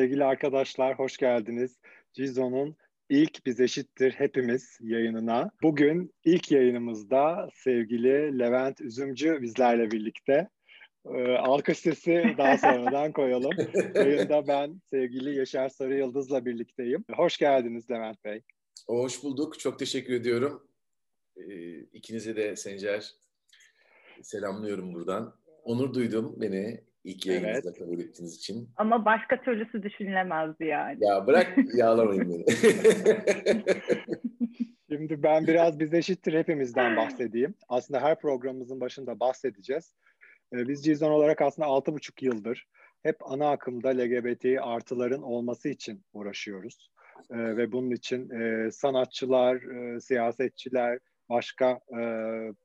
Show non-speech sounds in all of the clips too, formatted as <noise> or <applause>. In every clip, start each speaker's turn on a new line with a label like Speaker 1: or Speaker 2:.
Speaker 1: Sevgili arkadaşlar hoş geldiniz. Cizo'nun ilk Biz Eşittir Hepimiz yayınına. Bugün ilk yayınımızda sevgili Levent Üzümcü bizlerle birlikte. Ee, alkış sesi daha sonradan koyalım. <laughs> Yayında ben sevgili Yaşar Sarı Yıldız'la birlikteyim. Hoş geldiniz Levent Bey.
Speaker 2: Hoş bulduk. Çok teşekkür ediyorum. Ee, ikinize de Sencer selamlıyorum buradan. Onur duydum beni ilk yayınınızda evet. kabul ettiğiniz için.
Speaker 3: Ama başka türlüsü düşünülemezdi yani.
Speaker 2: Ya bırak yağlamayın beni. <laughs>
Speaker 1: Şimdi ben biraz biz eşittir hepimizden bahsedeyim. Aslında her programımızın başında bahsedeceğiz. Ee, biz Cizon olarak aslında altı buçuk yıldır hep ana akımda LGBT artıların olması için uğraşıyoruz. Ee, ve bunun için e, sanatçılar, e, siyasetçiler, başka e,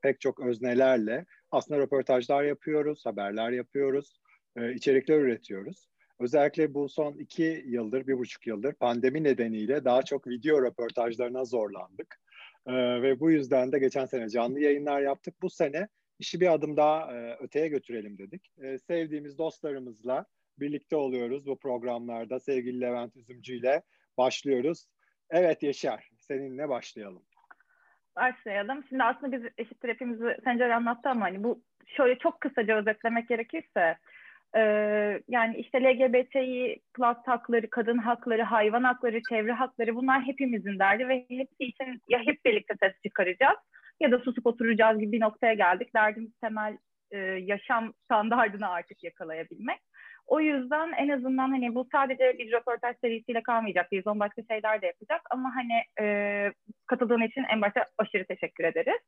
Speaker 1: pek çok öznelerle aslında röportajlar yapıyoruz, haberler yapıyoruz, e, içerikler üretiyoruz. Özellikle bu son iki yıldır, bir buçuk yıldır pandemi nedeniyle daha çok video röportajlarına zorlandık. E, ve bu yüzden de geçen sene canlı yayınlar yaptık. Bu sene işi bir adım daha e, öteye götürelim dedik. E, sevdiğimiz dostlarımızla birlikte oluyoruz bu programlarda. Sevgili Levent Üzümcü ile başlıyoruz. Evet Yaşar, seninle başlayalım.
Speaker 3: Başlayalım. Şimdi aslında biz eşittir hepimizi Sencer anlattı ama hani bu şöyle çok kısaca özetlemek gerekirse e, yani işte LGBTİ plus hakları, kadın hakları, hayvan hakları, çevre hakları bunlar hepimizin derdi ve hepsi için ya hep birlikte ses çıkaracağız ya da susup oturacağız gibi bir noktaya geldik. Derdimiz temel e, yaşam standartını artık yakalayabilmek. O yüzden en azından hani bu sadece bir röportaj serisiyle kalmayacak. Biz on başka şeyler de yapacak ama hani e, katıldığın için en başta aşırı teşekkür ederiz.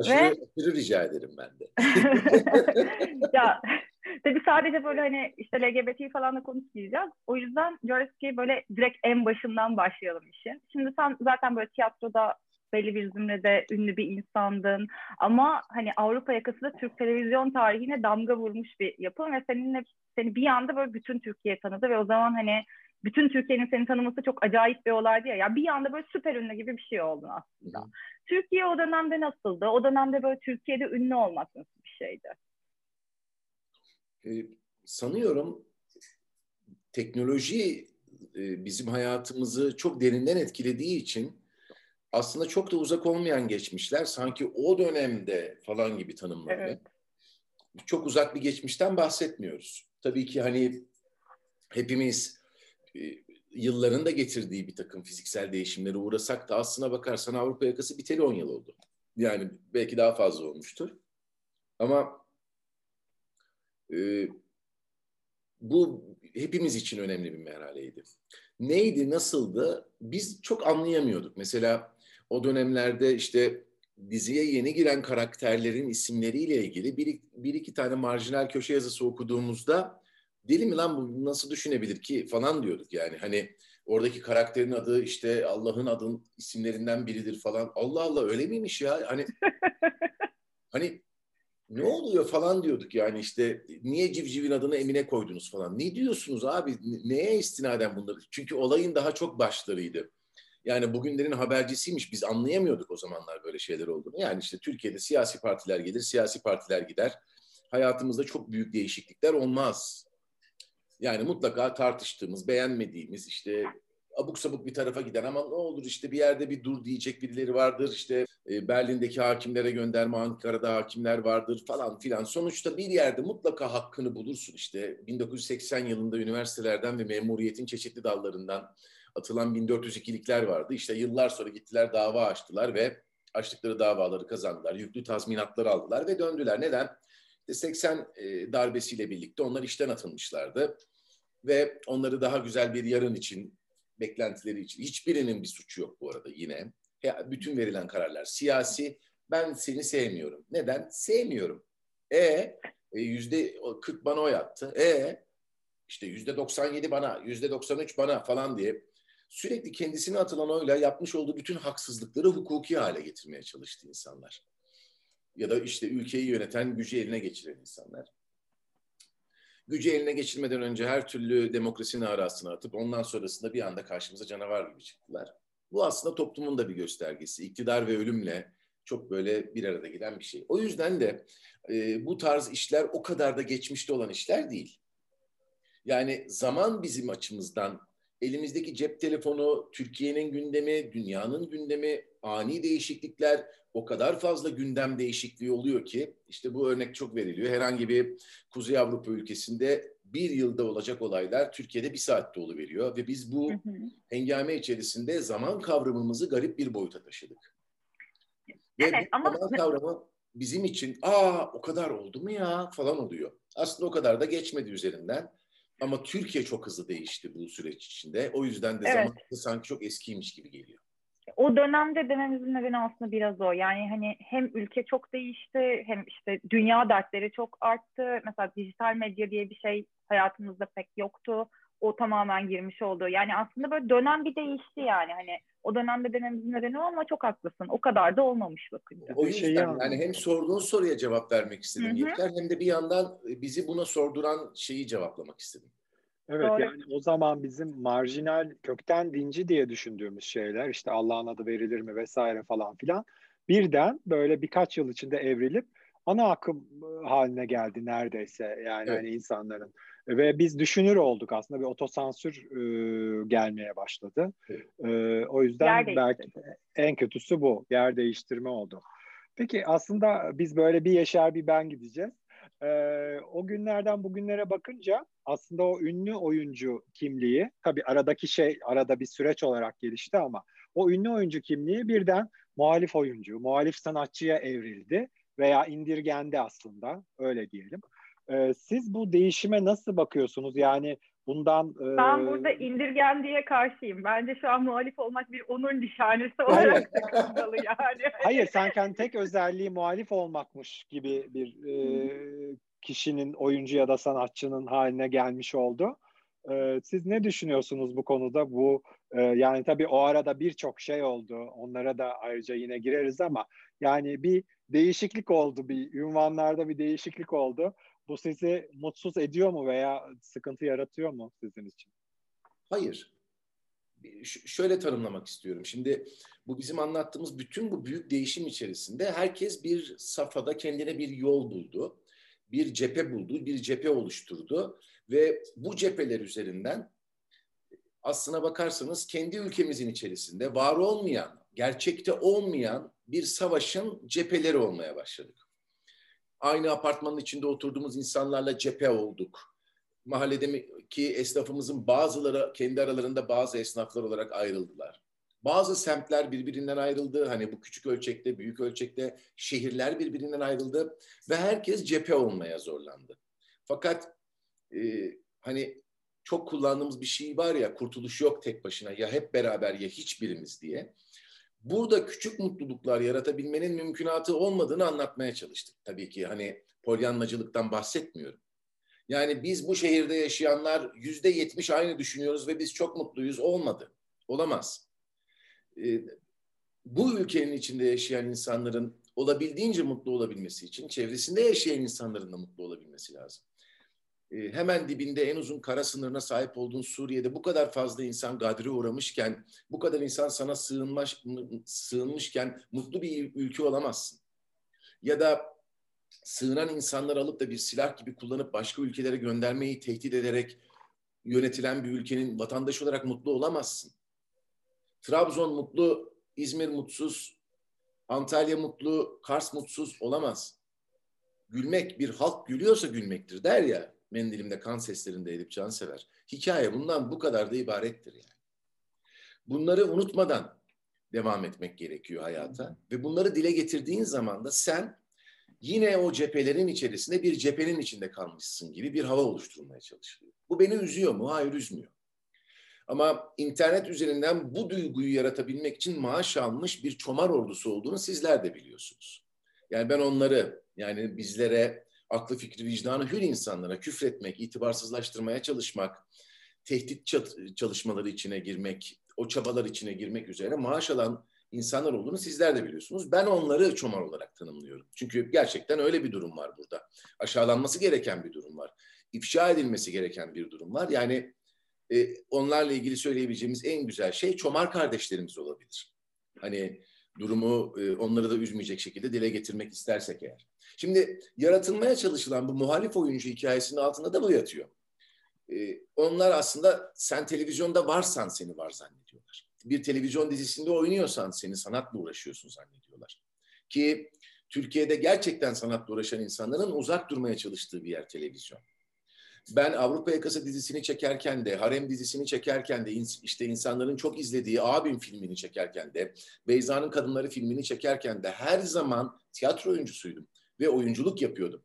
Speaker 2: Aşırı, Ve... aşırı rica ederim ben de. <laughs>
Speaker 3: ya tabii sadece böyle hani işte LGBT falan da konuşmayacağız. O yüzden diyoruz ki böyle direkt en başından başlayalım işin. Şimdi sen zaten böyle tiyatroda belli bir zümrede ünlü bir insandın. Ama hani Avrupa yakası da Türk televizyon tarihine damga vurmuş bir yapım ve seninle seni bir anda böyle bütün Türkiye tanıdı ve o zaman hani bütün Türkiye'nin seni tanıması çok acayip bir olaydı ya. Ya bir anda böyle süper ünlü gibi bir şey oldu aslında. Türkiye o dönemde nasıldı? O dönemde böyle Türkiye'de ünlü olmak nasıl bir şeydi?
Speaker 2: Ee, sanıyorum teknoloji e, bizim hayatımızı çok derinden etkilediği için aslında çok da uzak olmayan geçmişler sanki o dönemde falan gibi tanımlanıyor. Evet. Çok uzak bir geçmişten bahsetmiyoruz. Tabii ki hani hepimiz e, yılların da getirdiği bir takım fiziksel değişimlere uğrasak da aslına bakarsan Avrupa yakası biteli 10 yıl oldu. Yani belki daha fazla olmuştur. Ama e, bu hepimiz için önemli bir merhaleydi. Neydi, nasıldı? Biz çok anlayamıyorduk. Mesela o dönemlerde işte diziye yeni giren karakterlerin isimleriyle ilgili bir, bir iki tane marjinal köşe yazısı okuduğumuzda deli mi lan bu nasıl düşünebilir ki falan diyorduk yani. Hani oradaki karakterin adı işte Allah'ın adın isimlerinden biridir falan. Allah Allah öyle miymiş ya? Hani <laughs> hani ne oluyor falan diyorduk yani işte niye civcivin adını Emine koydunuz falan. Ne diyorsunuz abi? Neye istinaden bunları? Çünkü olayın daha çok başlarıydı. Yani bugünlerin habercisiymiş. Biz anlayamıyorduk o zamanlar böyle şeyler olduğunu. Yani işte Türkiye'de siyasi partiler gelir, siyasi partiler gider. Hayatımızda çok büyük değişiklikler olmaz. Yani mutlaka tartıştığımız, beğenmediğimiz işte abuk sabuk bir tarafa giden ama ne olur işte bir yerde bir dur diyecek birileri vardır. İşte e, Berlin'deki hakimlere gönderme, Ankara'da hakimler vardır falan filan. Sonuçta bir yerde mutlaka hakkını bulursun. İşte 1980 yılında üniversitelerden ve memuriyetin çeşitli dallarından atılan 1402'likler vardı. İşte yıllar sonra gittiler dava açtılar ve açtıkları davaları kazandılar. Yüklü tazminatlar aldılar ve döndüler. Neden? İşte 80 e, darbesiyle birlikte onlar işten atılmışlardı. Ve onları daha güzel bir yarın için, beklentileri için. Hiçbirinin bir suçu yok bu arada yine. Bütün verilen kararlar siyasi. Ben seni sevmiyorum. Neden? Sevmiyorum. E, e yüzde 40 bana oy attı. E işte yüzde 97 bana, yüzde 93 bana falan diye sürekli kendisine atılan oyla yapmış olduğu bütün haksızlıkları hukuki hale getirmeye çalıştı insanlar. Ya da işte ülkeyi yöneten, gücü eline geçiren insanlar. Gücü eline geçirmeden önce her türlü demokrasinin arasına atıp ondan sonrasında bir anda karşımıza canavar gibi çıktılar. Bu aslında toplumun da bir göstergesi. İktidar ve ölümle çok böyle bir arada giden bir şey. O yüzden de e, bu tarz işler o kadar da geçmişte olan işler değil. Yani zaman bizim açımızdan elimizdeki cep telefonu, Türkiye'nin gündemi, dünyanın gündemi, ani değişiklikler, o kadar fazla gündem değişikliği oluyor ki işte bu örnek çok veriliyor. Herhangi bir Kuzey Avrupa ülkesinde bir yılda olacak olaylar Türkiye'de bir saatte veriyor ve biz bu hı hı. hengame içerisinde zaman kavramımızı garip bir boyuta taşıdık. Ve evet, ama... zaman <laughs> kavramı bizim için aa o kadar oldu mu ya falan oluyor. Aslında o kadar da geçmedi üzerinden. Ama Türkiye çok hızlı değişti bu süreç içinde. O yüzden de evet. zaman sanki çok eskiymiş gibi geliyor
Speaker 3: o dönemde dememizin nedeni aslında biraz o. Yani hani hem ülke çok değişti hem işte dünya dertleri çok arttı. Mesela dijital medya diye bir şey hayatımızda pek yoktu. O tamamen girmiş oldu. Yani aslında böyle dönem bir değişti yani. Hani o dönemde dememizin nedeni ama çok haklısın. O kadar da olmamış bakınca.
Speaker 2: O yüzden yani hem sorduğun soruya cevap vermek istedim Yeter hem de bir yandan bizi buna sorduran şeyi cevaplamak istedim.
Speaker 1: Evet Doğru. yani o zaman bizim marjinal kökten dinci diye düşündüğümüz şeyler işte Allah'ın adı verilir mi vesaire falan filan birden böyle birkaç yıl içinde evrilip ana akım haline geldi neredeyse yani evet. hani insanların ve biz düşünür olduk aslında bir otosansür e, gelmeye başladı. E, o yüzden belki en kötüsü bu yer değiştirme oldu. Peki aslında biz böyle bir yaşar bir ben gideceğiz. E, o günlerden bugünlere bakınca aslında o ünlü oyuncu kimliği tabii aradaki şey arada bir süreç olarak gelişti ama o ünlü oyuncu kimliği birden muhalif oyuncu, muhalif sanatçıya evrildi veya indirgendi aslında öyle diyelim. Ee, siz bu değişime nasıl bakıyorsunuz? Yani bundan...
Speaker 3: E... Ben burada indirgen diye karşıyım. Bence şu an muhalif olmak bir onur nişanesi olarak takılmalı yani. <laughs>
Speaker 1: Hayır sen kendi tek özelliği muhalif olmakmış gibi bir e, kişinin oyuncu ya da sanatçının haline gelmiş oldu. Ee, siz ne düşünüyorsunuz bu konuda? Bu e, yani tabii o arada birçok şey oldu. Onlara da ayrıca yine gireriz ama yani bir değişiklik oldu. Bir ünvanlarda bir değişiklik oldu. Bu sizi mutsuz ediyor mu veya sıkıntı yaratıyor mu sizin için?
Speaker 2: Hayır. Ş- şöyle tanımlamak istiyorum. Şimdi bu bizim anlattığımız bütün bu büyük değişim içerisinde herkes bir safhada kendine bir yol buldu bir cephe buldu, bir cephe oluşturdu ve bu cepheler üzerinden aslına bakarsanız kendi ülkemizin içerisinde var olmayan, gerçekte olmayan bir savaşın cepheleri olmaya başladık. Aynı apartmanın içinde oturduğumuz insanlarla cephe olduk. Mahalledeki esnafımızın bazıları kendi aralarında bazı esnaflar olarak ayrıldılar. Bazı semtler birbirinden ayrıldı. Hani bu küçük ölçekte, büyük ölçekte şehirler birbirinden ayrıldı ve herkes cephe olmaya zorlandı. Fakat e, hani çok kullandığımız bir şey var ya kurtuluş yok tek başına ya hep beraber ya hiçbirimiz diye. Burada küçük mutluluklar yaratabilmenin mümkünatı olmadığını anlatmaya çalıştık. Tabii ki hani polyanlacılıktan bahsetmiyorum. Yani biz bu şehirde yaşayanlar yüzde yetmiş aynı düşünüyoruz ve biz çok mutluyuz. Olmadı. Olamaz e, bu ülkenin içinde yaşayan insanların olabildiğince mutlu olabilmesi için çevresinde yaşayan insanların da mutlu olabilmesi lazım. E, hemen dibinde en uzun kara sınırına sahip olduğun Suriye'de bu kadar fazla insan gadre uğramışken, bu kadar insan sana sığınmış, sığınmışken mutlu bir ülke olamazsın. Ya da sığınan insanları alıp da bir silah gibi kullanıp başka ülkelere göndermeyi tehdit ederek yönetilen bir ülkenin vatandaşı olarak mutlu olamazsın. Trabzon mutlu, İzmir mutsuz, Antalya mutlu, Kars mutsuz olamaz. Gülmek bir halk gülüyorsa gülmektir der ya mendilimde kan seslerinde Edip Cansever. Hikaye bundan bu kadar da ibarettir yani. Bunları unutmadan devam etmek gerekiyor hayata ve bunları dile getirdiğin zaman da sen yine o cephelerin içerisinde bir cephenin içinde kalmışsın gibi bir hava oluşturmaya çalışılıyor. Bu beni üzüyor mu? Hayır üzmüyor. Ama internet üzerinden bu duyguyu yaratabilmek için maaş almış bir çomar ordusu olduğunu sizler de biliyorsunuz. Yani ben onları yani bizlere aklı fikri vicdanı hür insanlara küfretmek, itibarsızlaştırmaya çalışmak, tehdit çalışmaları içine girmek, o çabalar içine girmek üzere maaş alan insanlar olduğunu sizler de biliyorsunuz. Ben onları çomar olarak tanımlıyorum. Çünkü gerçekten öyle bir durum var burada. Aşağılanması gereken bir durum var. İfşa edilmesi gereken bir durum var. Yani e, onlarla ilgili söyleyebileceğimiz en güzel şey çomar kardeşlerimiz olabilir. Hani durumu e, onları da üzmeyecek şekilde dile getirmek istersek eğer. Şimdi yaratılmaya çalışılan bu muhalif oyuncu hikayesinin altında da bu yatıyor. e, onlar aslında sen televizyonda varsan seni var zannediyorlar. Bir televizyon dizisinde oynuyorsan seni sanatla uğraşıyorsun zannediyorlar. Ki Türkiye'de gerçekten sanatla uğraşan insanların uzak durmaya çalıştığı bir yer televizyon. Ben Avrupa Yakası dizisini çekerken de, Harem dizisini çekerken de, işte insanların çok izlediği Abim filmini çekerken de, Beyza'nın Kadınları filmini çekerken de her zaman tiyatro oyuncusuydum ve oyunculuk yapıyordum.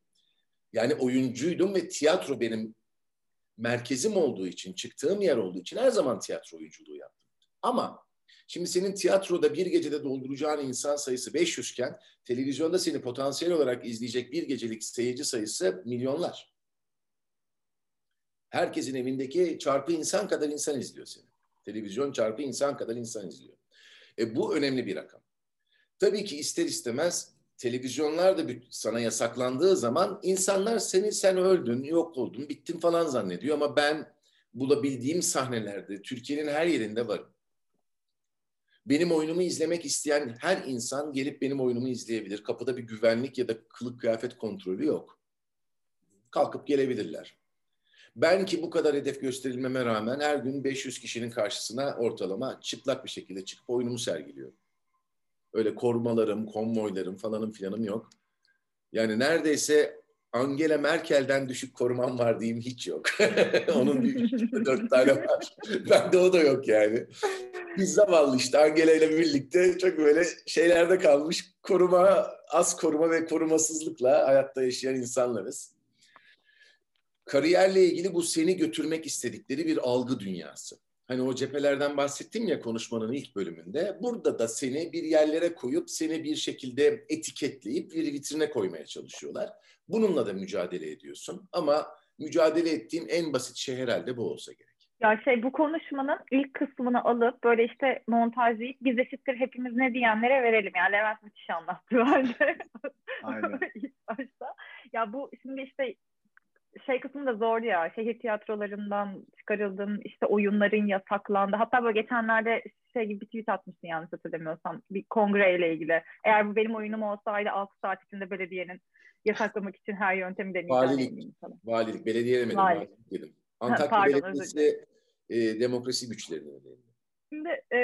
Speaker 2: Yani oyuncuydum ve tiyatro benim merkezim olduğu için, çıktığım yer olduğu için her zaman tiyatro oyunculuğu yaptım. Ama şimdi senin tiyatroda bir gecede dolduracağın insan sayısı 500 iken televizyonda seni potansiyel olarak izleyecek bir gecelik seyirci sayısı milyonlar. Herkesin evindeki çarpı insan kadar insan izliyor seni. Televizyon çarpı insan kadar insan izliyor. E, bu önemli bir rakam. Tabii ki ister istemez televizyonlar da sana yasaklandığı zaman insanlar seni sen öldün, yok oldun, bittin falan zannediyor ama ben bulabildiğim sahnelerde Türkiye'nin her yerinde varım. Benim oyunumu izlemek isteyen her insan gelip benim oyunumu izleyebilir. Kapıda bir güvenlik ya da kılık kıyafet kontrolü yok. Kalkıp gelebilirler. Ben ki bu kadar hedef gösterilmeme rağmen her gün 500 kişinin karşısına ortalama çıplak bir şekilde çıkıp oyunumu sergiliyorum. Öyle korumalarım, konvoylarım falanım filanım yok. Yani neredeyse Angela Merkel'den düşük korumam var diyeyim hiç yok. <laughs> Onun bir dört tane var. <laughs> Bende o da yok yani. Biz zavallı işte Angela ile birlikte çok böyle şeylerde kalmış koruma, az koruma ve korumasızlıkla hayatta yaşayan insanlarız. Kariyerle ilgili bu seni götürmek istedikleri bir algı dünyası. Hani o cephelerden bahsettim ya konuşmanın ilk bölümünde. Burada da seni bir yerlere koyup seni bir şekilde etiketleyip bir vitrine koymaya çalışıyorlar. Bununla da mücadele ediyorsun ama mücadele ettiğin en basit şey herhalde bu olsa gerek.
Speaker 3: Ya şey bu konuşmanın ilk kısmını alıp böyle işte montajlayıp biz eşittir hepimiz ne diyenlere verelim. Yani Levent müthiş anlattı bence. Aynen. <laughs> ilk başta. Ya bu şimdi işte şey kısmı da zor ya. Şehir tiyatrolarından çıkarıldın, işte oyunların yasaklandı. Hatta böyle geçenlerde şey gibi bir tweet atmıştın yanlış hatırlamıyorsam. Bir kongreyle ilgili. Eğer bu benim oyunum olsaydı 6 saat içinde belediyenin yasaklamak için her yöntemi deneyeceğim.
Speaker 2: Valilik, valilik. Belediye demedim. Valilik. valilik dedim. <laughs> Antakya Pardon, Belediyesi e, demokrasi güçlerinin önemi.
Speaker 3: Şimdi e,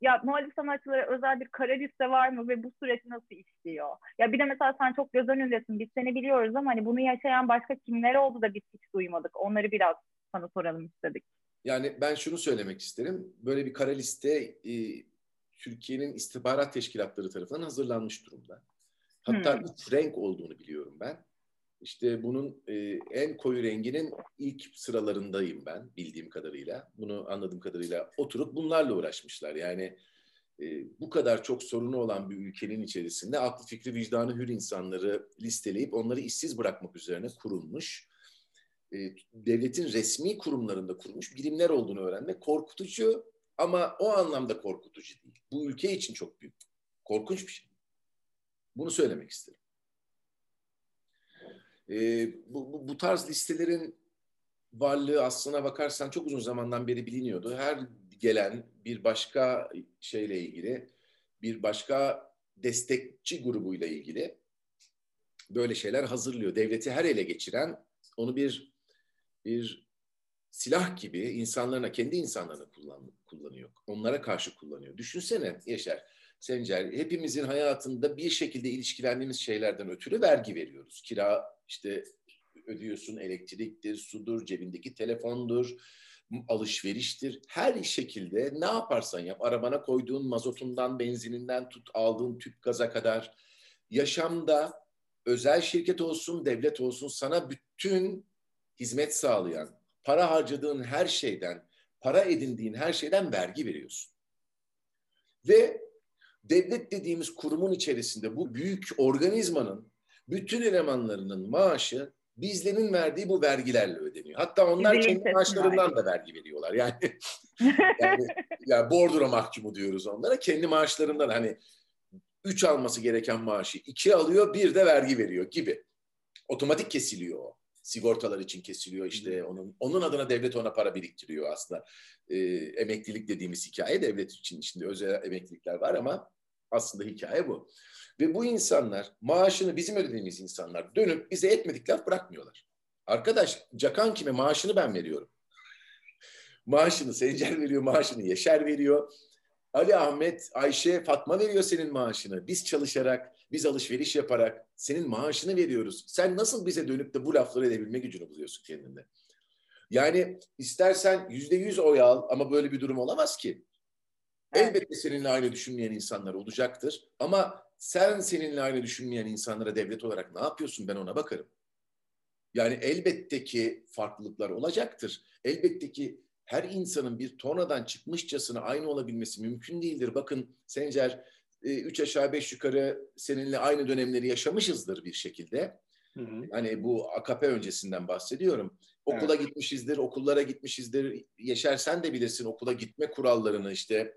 Speaker 3: ya muhalif sanatçılara özel bir kara liste var mı ve bu süreç nasıl işliyor? Ya bir de mesela sen çok göz önündesin. Biz seni biliyoruz ama hani bunu yaşayan başka kimler oldu da biz hiç duymadık. Onları biraz sana soralım istedik.
Speaker 2: Yani ben şunu söylemek isterim. Böyle bir kara liste e, Türkiye'nin istihbarat teşkilatları tarafından hazırlanmış durumda. Hatta hmm. üç renk olduğunu biliyorum ben. İşte bunun e, en koyu renginin ilk sıralarındayım ben bildiğim kadarıyla. Bunu anladığım kadarıyla oturup bunlarla uğraşmışlar. Yani e, bu kadar çok sorunu olan bir ülkenin içerisinde aklı fikri vicdanı hür insanları listeleyip onları işsiz bırakmak üzerine kurulmuş. E, devletin resmi kurumlarında kurulmuş birimler olduğunu öğrenmek korkutucu ama o anlamda korkutucu değil. Bu ülke için çok büyük, korkunç bir şey. Bunu söylemek isterim. E, bu, bu, bu tarz listelerin varlığı aslına bakarsan çok uzun zamandan beri biliniyordu. Her gelen bir başka şeyle ilgili, bir başka destekçi grubuyla ilgili böyle şeyler hazırlıyor. Devleti her ele geçiren onu bir bir silah gibi insanlarına, kendi insanlarına kullan, kullanıyor. Onlara karşı kullanıyor. Düşünsene Yaşar, Sencer, hepimizin hayatında bir şekilde ilişkilendiğimiz şeylerden ötürü vergi veriyoruz. Kira işte ödüyorsun elektriktir, sudur, cebindeki telefondur, alışveriştir. Her şekilde ne yaparsan yap, arabana koyduğun mazotundan, benzininden tut, aldığın tüp gaza kadar yaşamda özel şirket olsun, devlet olsun sana bütün hizmet sağlayan, para harcadığın her şeyden, para edindiğin her şeyden vergi veriyorsun. Ve devlet dediğimiz kurumun içerisinde bu büyük organizmanın bütün elemanlarının maaşı bizlerin verdiği bu vergilerle ödeniyor. Hatta onlar Bizim kendi maaşlarından da vergi veriyorlar. Yani <laughs> yani, yani bordro mahkumu diyoruz onlara. Kendi maaşlarından hani üç alması gereken maaşı iki alıyor, bir de vergi veriyor gibi. Otomatik kesiliyor o. Sigortalar için kesiliyor işte onun onun adına devlet ona para biriktiriyor aslında. Ee, emeklilik dediğimiz hikaye devlet için içinde özel emeklilikler var ama aslında hikaye bu. Ve bu insanlar maaşını bizim ödediğimiz insanlar dönüp bize etmedik laf bırakmıyorlar. Arkadaş Cakan kime? Maaşını ben veriyorum. Maaşını Sencer veriyor, maaşını Yaşar veriyor. Ali, Ahmet, Ayşe, Fatma veriyor senin maaşını. Biz çalışarak, biz alışveriş yaparak senin maaşını veriyoruz. Sen nasıl bize dönüp de bu lafları edebilme gücünü buluyorsun kendinde? Yani istersen yüzde yüz oy al ama böyle bir durum olamaz ki. Elbette seninle aynı düşünmeyen insanlar olacaktır. Ama sen seninle aynı düşünmeyen insanlara devlet olarak ne yapıyorsun ben ona bakarım. Yani elbette ki farklılıklar olacaktır. Elbette ki her insanın bir tornadan çıkmışçasına aynı olabilmesi mümkün değildir. Bakın Sencer, e, üç aşağı beş yukarı seninle aynı dönemleri yaşamışızdır bir şekilde. Hı hı. Hani bu AKP öncesinden bahsediyorum. Okula evet. gitmişizdir, okullara gitmişizdir. Yaşar sen de bilirsin okula gitme kurallarını işte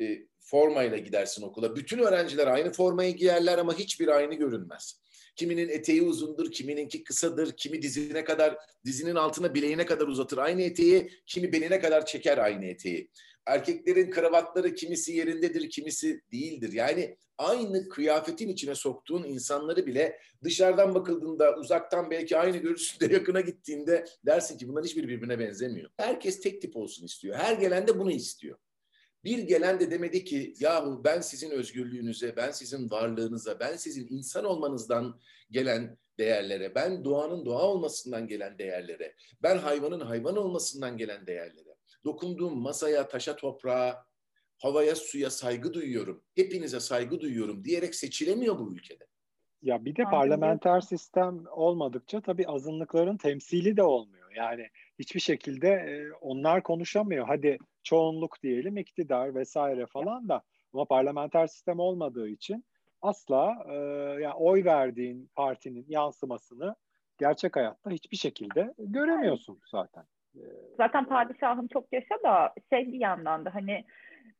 Speaker 2: e, formayla gidersin okula. Bütün öğrenciler aynı formayı giyerler ama hiçbir aynı görünmez. Kiminin eteği uzundur, kimininki kısadır, kimi dizine kadar, dizinin altına bileğine kadar uzatır aynı eteği, kimi beline kadar çeker aynı eteği. Erkeklerin kravatları kimisi yerindedir, kimisi değildir. Yani aynı kıyafetin içine soktuğun insanları bile dışarıdan bakıldığında uzaktan belki aynı görürsün de <laughs> yakına gittiğinde dersin ki bunlar hiçbir birbirine benzemiyor. Herkes tek tip olsun istiyor. Her gelen de bunu istiyor. Bir gelen de demedi ki yahu ben sizin özgürlüğünüze, ben sizin varlığınıza, ben sizin insan olmanızdan gelen değerlere, ben doğanın doğa olmasından gelen değerlere, ben hayvanın hayvan olmasından gelen değerlere, dokunduğum masaya, taşa, toprağa, havaya, suya saygı duyuyorum, hepinize saygı duyuyorum diyerek seçilemiyor bu ülkede.
Speaker 1: Ya bir de parlamenter sistem olmadıkça tabii azınlıkların temsili de olmuyor. Yani hiçbir şekilde e, onlar konuşamıyor. Hadi çoğunluk diyelim iktidar vesaire falan da ama parlamenter sistem olmadığı için asla e, yani oy verdiğin partinin yansımasını gerçek hayatta hiçbir şekilde göremiyorsun zaten.
Speaker 3: Zaten padişahım çok yaşa da şey bir yandan da hani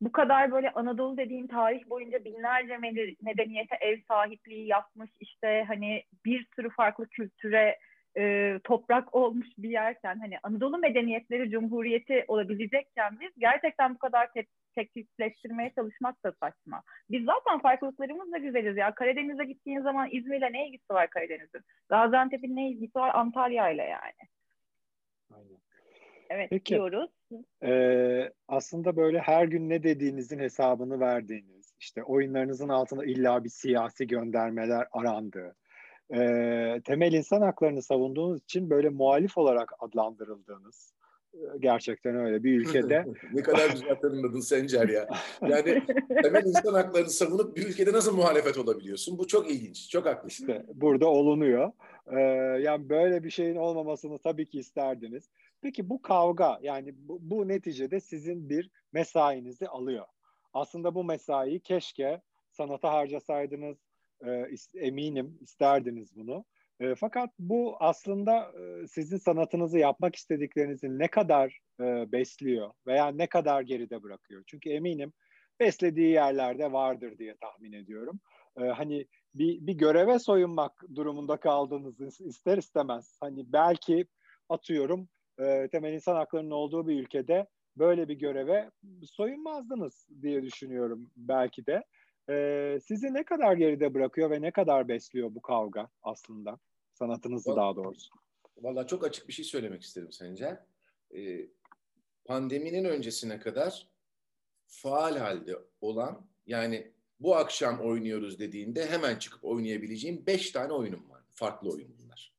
Speaker 3: bu kadar böyle Anadolu dediğin tarih boyunca binlerce medeniyete ev sahipliği yapmış işte hani bir sürü farklı kültüre e, toprak olmuş bir yerken hani Anadolu medeniyetleri cumhuriyeti olabilecekken biz gerçekten bu kadar te- teknikleştirmeye çalışmak da saçma. Biz zaten farklılıklarımızla güzeliz ya. Karadeniz'e gittiğin zaman İzmir'le ne ilgisi var Karadeniz'in? Gaziantep'in ne ilgisi var Antalya ile yani. Aynen. Evet Peki, diyoruz.
Speaker 1: E, aslında böyle her gün ne dediğinizin hesabını verdiğiniz, işte oyunlarınızın altında illa bir siyasi göndermeler arandığı, e, temel insan haklarını savunduğunuz için böyle muhalif olarak adlandırıldığınız gerçekten öyle bir ülkede. <laughs>
Speaker 2: ne kadar güzel tanımladın Sencer ya. <laughs> Yani temel insan haklarını savunup bir ülkede nasıl muhalefet olabiliyorsun? Bu çok ilginç, çok haklısın.
Speaker 1: İşte burada olunuyor. Ee, yani böyle bir şeyin olmamasını tabii ki isterdiniz. Peki bu kavga yani bu, bu neticede sizin bir mesainizi alıyor. Aslında bu mesaiyi keşke sanata harcasaydınız, e, eminim isterdiniz bunu. E, fakat bu aslında e, sizin sanatınızı yapmak istediklerinizi ne kadar e, besliyor veya ne kadar geride bırakıyor. Çünkü eminim beslediği yerlerde vardır diye tahmin ediyorum. E, hani bir, bir göreve soyunmak durumunda kaldığınızı ister istemez. Hani belki atıyorum e, temel insan haklarının olduğu bir ülkede böyle bir göreve soyunmazdınız diye düşünüyorum belki de. E, sizi ne kadar geride bırakıyor ve ne kadar besliyor bu kavga aslında? Sanatınızı Vallahi, daha doğrusu.
Speaker 2: Valla çok açık bir şey söylemek isterim Sencer. Ee, pandeminin öncesine kadar faal halde olan yani bu akşam oynuyoruz dediğinde hemen çıkıp oynayabileceğim beş tane oyunum var. Farklı oyun bunlar.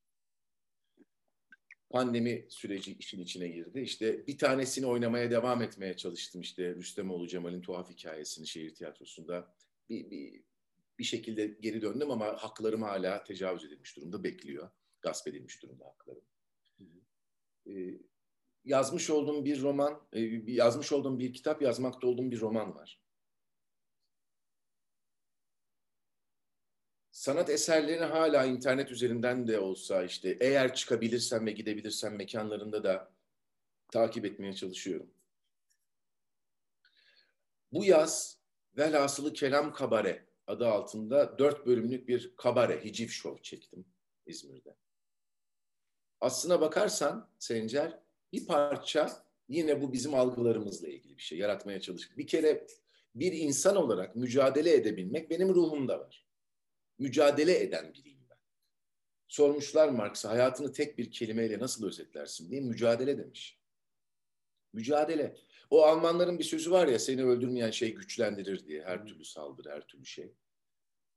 Speaker 2: Pandemi süreci işin içine girdi. İşte bir tanesini oynamaya devam etmeye çalıştım. İşte Rüstemoğlu Cemal'in tuhaf hikayesini şehir tiyatrosunda bir, bir, bir şekilde geri döndüm ama haklarım hala tecavüz edilmiş durumda bekliyor. Gasp edilmiş durumda haklarım. Ee, yazmış olduğum bir roman, e, yazmış olduğum bir kitap, yazmakta olduğum bir roman var. Sanat eserlerini hala internet üzerinden de olsa işte eğer çıkabilirsem ve gidebilirsem mekanlarında da takip etmeye çalışıyorum. Bu yaz Velhasılı Kelam Kabare adı altında dört bölümlük bir kabare, hiciv show çektim İzmir'de. Aslına bakarsan Sencer bir parça yine bu bizim algılarımızla ilgili bir şey yaratmaya çalıştık. Bir kere bir insan olarak mücadele edebilmek benim ruhumda var. Mücadele eden biriyim ben. Sormuşlar Marx'a hayatını tek bir kelimeyle nasıl özetlersin diye mücadele demiş. Mücadele. O Almanların bir sözü var ya seni öldürmeyen şey güçlendirir diye. Her türlü saldırı, her türlü şey.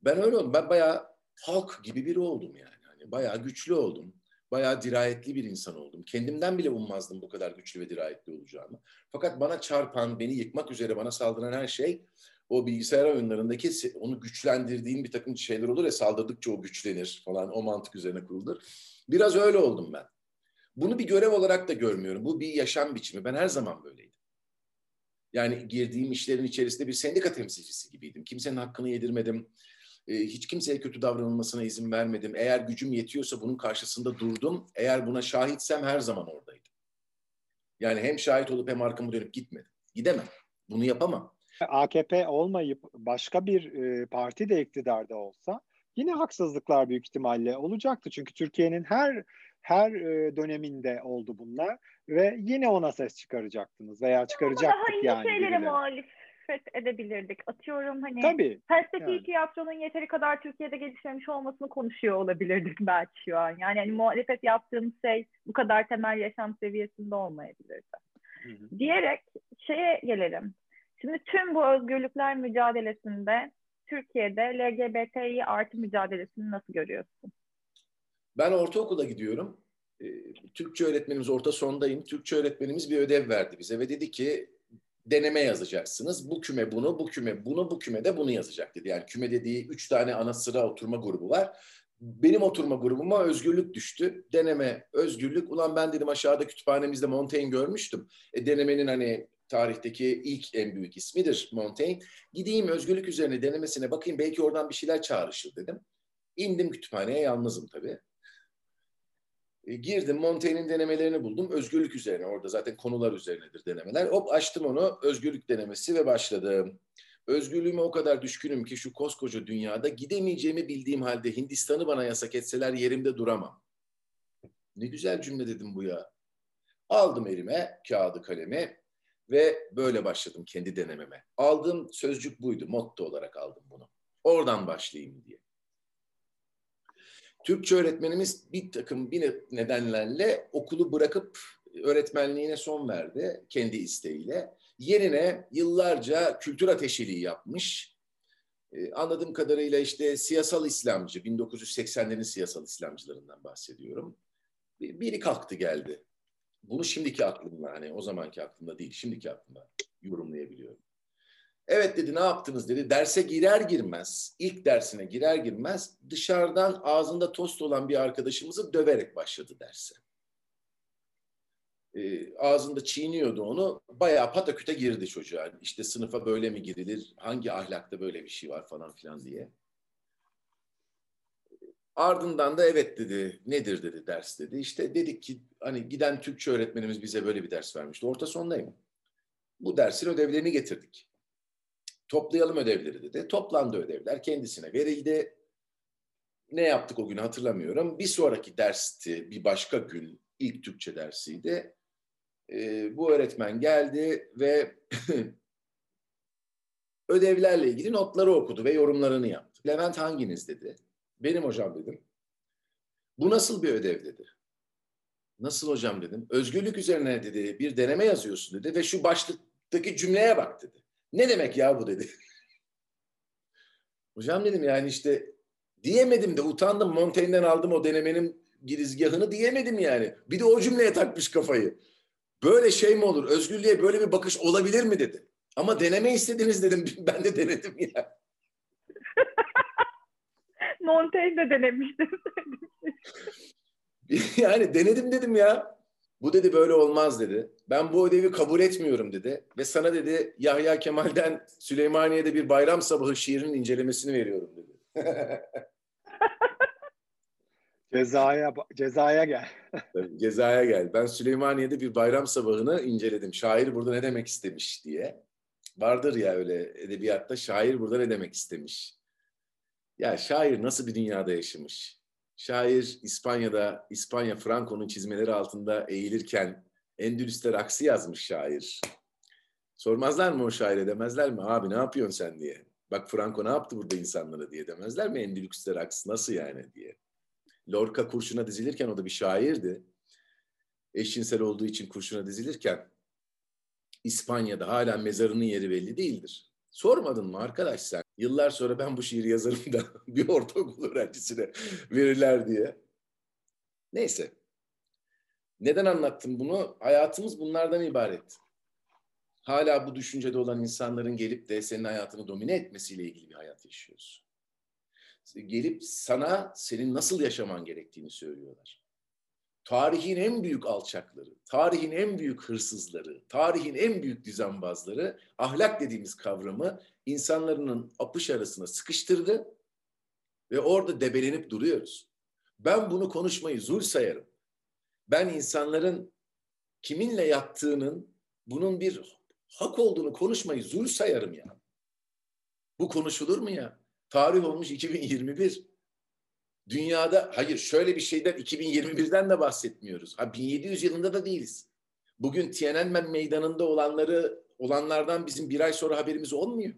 Speaker 2: Ben öyle oldum. Ben bayağı halk gibi biri oldum yani. Hani bayağı güçlü oldum. Bayağı dirayetli bir insan oldum. Kendimden bile ummazdım bu kadar güçlü ve dirayetli olacağımı. Fakat bana çarpan, beni yıkmak üzere bana saldıran her şey o bilgisayar oyunlarındaki onu güçlendirdiğin bir takım şeyler olur ya saldırdıkça o güçlenir falan o mantık üzerine kurulur. Biraz öyle oldum ben. Bunu bir görev olarak da görmüyorum. Bu bir yaşam biçimi. Ben her zaman böyleydim. Yani girdiğim işlerin içerisinde bir sendika temsilcisi gibiydim. Kimsenin hakkını yedirmedim. Ee, hiç kimseye kötü davranılmasına izin vermedim. Eğer gücüm yetiyorsa bunun karşısında durdum. Eğer buna şahitsem her zaman oradaydım. Yani hem şahit olup hem arkamı dönüp gitmedim. Gidemem. Bunu yapamam.
Speaker 1: AKP olmayıp başka bir e, parti de iktidarda olsa yine haksızlıklar büyük ihtimalle olacaktı. Çünkü Türkiye'nin her her e, döneminde oldu bunlar ve yine ona ses çıkaracaktınız veya çıkaracaktık
Speaker 3: Ama daha iyi
Speaker 1: yani.
Speaker 3: şeylere
Speaker 1: birileri.
Speaker 3: muhalefet edebilirdik. Atıyorum hani
Speaker 1: Tabii.
Speaker 3: felsefi
Speaker 1: yani.
Speaker 3: tiyatronun yeteri kadar Türkiye'de gelişmemiş olmasını konuşuyor olabilirdik belki şu an. Yani hani muhalefet yaptığımız şey bu kadar temel yaşam seviyesinde olmayabilirdi.
Speaker 1: Hı hı.
Speaker 3: Diyerek şeye gelelim. Şimdi tüm bu özgürlükler mücadelesinde Türkiye'de LGBTİ artı mücadelesini nasıl görüyorsun?
Speaker 2: Ben ortaokula gidiyorum. Ee, Türkçe öğretmenimiz orta sondayım. Türkçe öğretmenimiz bir ödev verdi bize ve dedi ki deneme yazacaksınız. Bu küme bunu, bu küme bunu, bu küme de bunu yazacak dedi. Yani küme dediği üç tane ana sıra oturma grubu var. Benim oturma grubuma özgürlük düştü. Deneme, özgürlük. Ulan ben dedim aşağıda kütüphanemizde Montaigne görmüştüm. E, denemenin hani tarihteki ilk en büyük ismidir Montaigne. Gideyim özgürlük üzerine denemesine bakayım belki oradan bir şeyler çağrışır dedim. İndim kütüphaneye yalnızım tabii. E, girdim Montaigne'in denemelerini buldum. Özgürlük üzerine orada zaten konular üzerinedir denemeler. Hop açtım onu özgürlük denemesi ve başladım. Özgürlüğüme o kadar düşkünüm ki şu koskoca dünyada gidemeyeceğimi bildiğim halde Hindistan'ı bana yasak etseler yerimde duramam. Ne güzel cümle dedim bu ya. Aldım elime kağıdı kalemi ve böyle başladım kendi denememe. Aldığım sözcük buydu. Motto olarak aldım bunu. Oradan başlayayım diye. Türkçe öğretmenimiz bir takım bir nedenlerle okulu bırakıp öğretmenliğine son verdi kendi isteğiyle. Yerine yıllarca kültür ateşiliği yapmış. Ee, anladığım kadarıyla işte siyasal İslamcı, 1980'lerin siyasal İslamcılarından bahsediyorum. Biri kalktı geldi. Bunu şimdiki aklımla hani o zamanki aklımda değil, şimdiki aklımda yorumlayabiliyorum. Evet dedi ne yaptınız dedi. Derse girer girmez, ilk dersine girer girmez dışarıdan ağzında tost olan bir arkadaşımızı döverek başladı derse. Ee, ağzında çiğniyordu onu. Bayağı pataküte girdi çocuğa. İşte sınıfa böyle mi girilir? Hangi ahlakta böyle bir şey var falan filan diye. Ardından da evet dedi. Nedir dedi ders dedi. İşte dedik ki hani giden Türkçe öğretmenimiz bize böyle bir ders vermişti. Orta sondayım. Bu dersin ödevlerini getirdik. Toplayalım ödevleri dedi. Toplandı ödevler kendisine verildi. Ne yaptık o gün hatırlamıyorum. Bir sonraki dersti bir başka gün ilk Türkçe dersiydi. Ee, bu öğretmen geldi ve <laughs> ödevlerle ilgili notları okudu ve yorumlarını yaptı. Levent hanginiz dedi. Benim hocam dedim. Bu nasıl bir ödev dedi. Nasıl hocam dedim. Özgürlük üzerine dedi bir deneme yazıyorsun dedi ve şu başlıktaki cümleye bak dedi. Ne demek ya bu dedi. <laughs> hocam dedim yani işte diyemedim de utandım. Montaigne'den aldım o denemenin girizgahını diyemedim yani. Bir de o cümleye takmış kafayı. Böyle şey mi olur? Özgürlüğe böyle bir bakış olabilir mi dedi. Ama deneme istediniz dedim. <laughs> Ben de denedim ya. <laughs>
Speaker 3: Montaigne de denemiştim.
Speaker 2: yani denedim dedim ya. Bu dedi böyle olmaz dedi. Ben bu ödevi kabul etmiyorum dedi. Ve sana dedi Yahya Kemal'den Süleymaniye'de bir bayram sabahı şiirinin incelemesini veriyorum dedi. <laughs>
Speaker 1: Cezaya cezaya gel. <laughs>
Speaker 2: cezaya gel. Ben Süleymaniye'de bir bayram sabahını inceledim. Şair burada ne demek istemiş diye. Vardır ya öyle edebiyatta şair burada ne demek istemiş. Ya şair nasıl bir dünyada yaşamış? Şair İspanya'da, İspanya Franco'nun çizmeleri altında eğilirken Endülüs'te raksı yazmış şair. Sormazlar mı o şaire demezler mi? Abi ne yapıyorsun sen diye. Bak Franco ne yaptı burada insanlara diye demezler mi? Endülüs'te raks nasıl yani diye. Lorca kurşuna dizilirken o da bir şairdi. Eşcinsel olduğu için kurşuna dizilirken İspanya'da hala mezarının yeri belli değildir. Sormadın mı arkadaş sen? Yıllar sonra ben bu şiiri yazarım da <laughs> bir ortaokul öğrencisine verirler diye. Neyse. Neden anlattım bunu? Hayatımız bunlardan ibaret. Hala bu düşüncede olan insanların gelip de senin hayatını domine etmesiyle ilgili bir hayat yaşıyoruz. Gelip sana senin nasıl yaşaman gerektiğini söylüyorlar. Tarihin en büyük alçakları, tarihin en büyük hırsızları, tarihin en büyük düzenbazları ahlak dediğimiz kavramı insanların apış arasına sıkıştırdı ve orada debelenip duruyoruz. Ben bunu konuşmayı zul sayarım. Ben insanların kiminle yattığının bunun bir hak olduğunu konuşmayı zul sayarım ya. Bu konuşulur mu ya? Tarih olmuş 2021. Dünyada hayır şöyle bir şeyden 2021'den de bahsetmiyoruz. Ha 1700 yılında da değiliz. Bugün Tiananmen meydanında olanları olanlardan bizim bir ay sonra haberimiz olmuyor.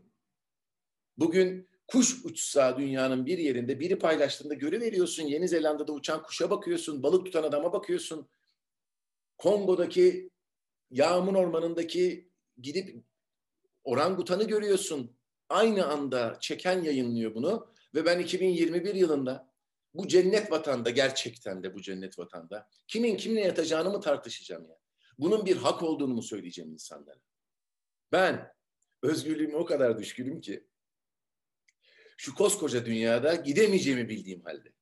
Speaker 2: Bugün kuş uçsa dünyanın bir yerinde biri paylaştığında görüveriyorsun. Yeni Zelanda'da uçan kuşa bakıyorsun, balık tutan adama bakıyorsun. Kongo'daki yağmur ormanındaki gidip orangutanı görüyorsun. Aynı anda çeken yayınlıyor bunu ve ben 2021 yılında bu cennet vatanda gerçekten de bu cennet vatanda kimin kimle yatacağını mı tartışacağım ya? Bunun bir hak olduğunu mu söyleyeceğim insanlara? Ben özgürlüğüme o kadar düşkünüm ki şu koskoca dünyada gidemeyeceğimi bildiğim halde.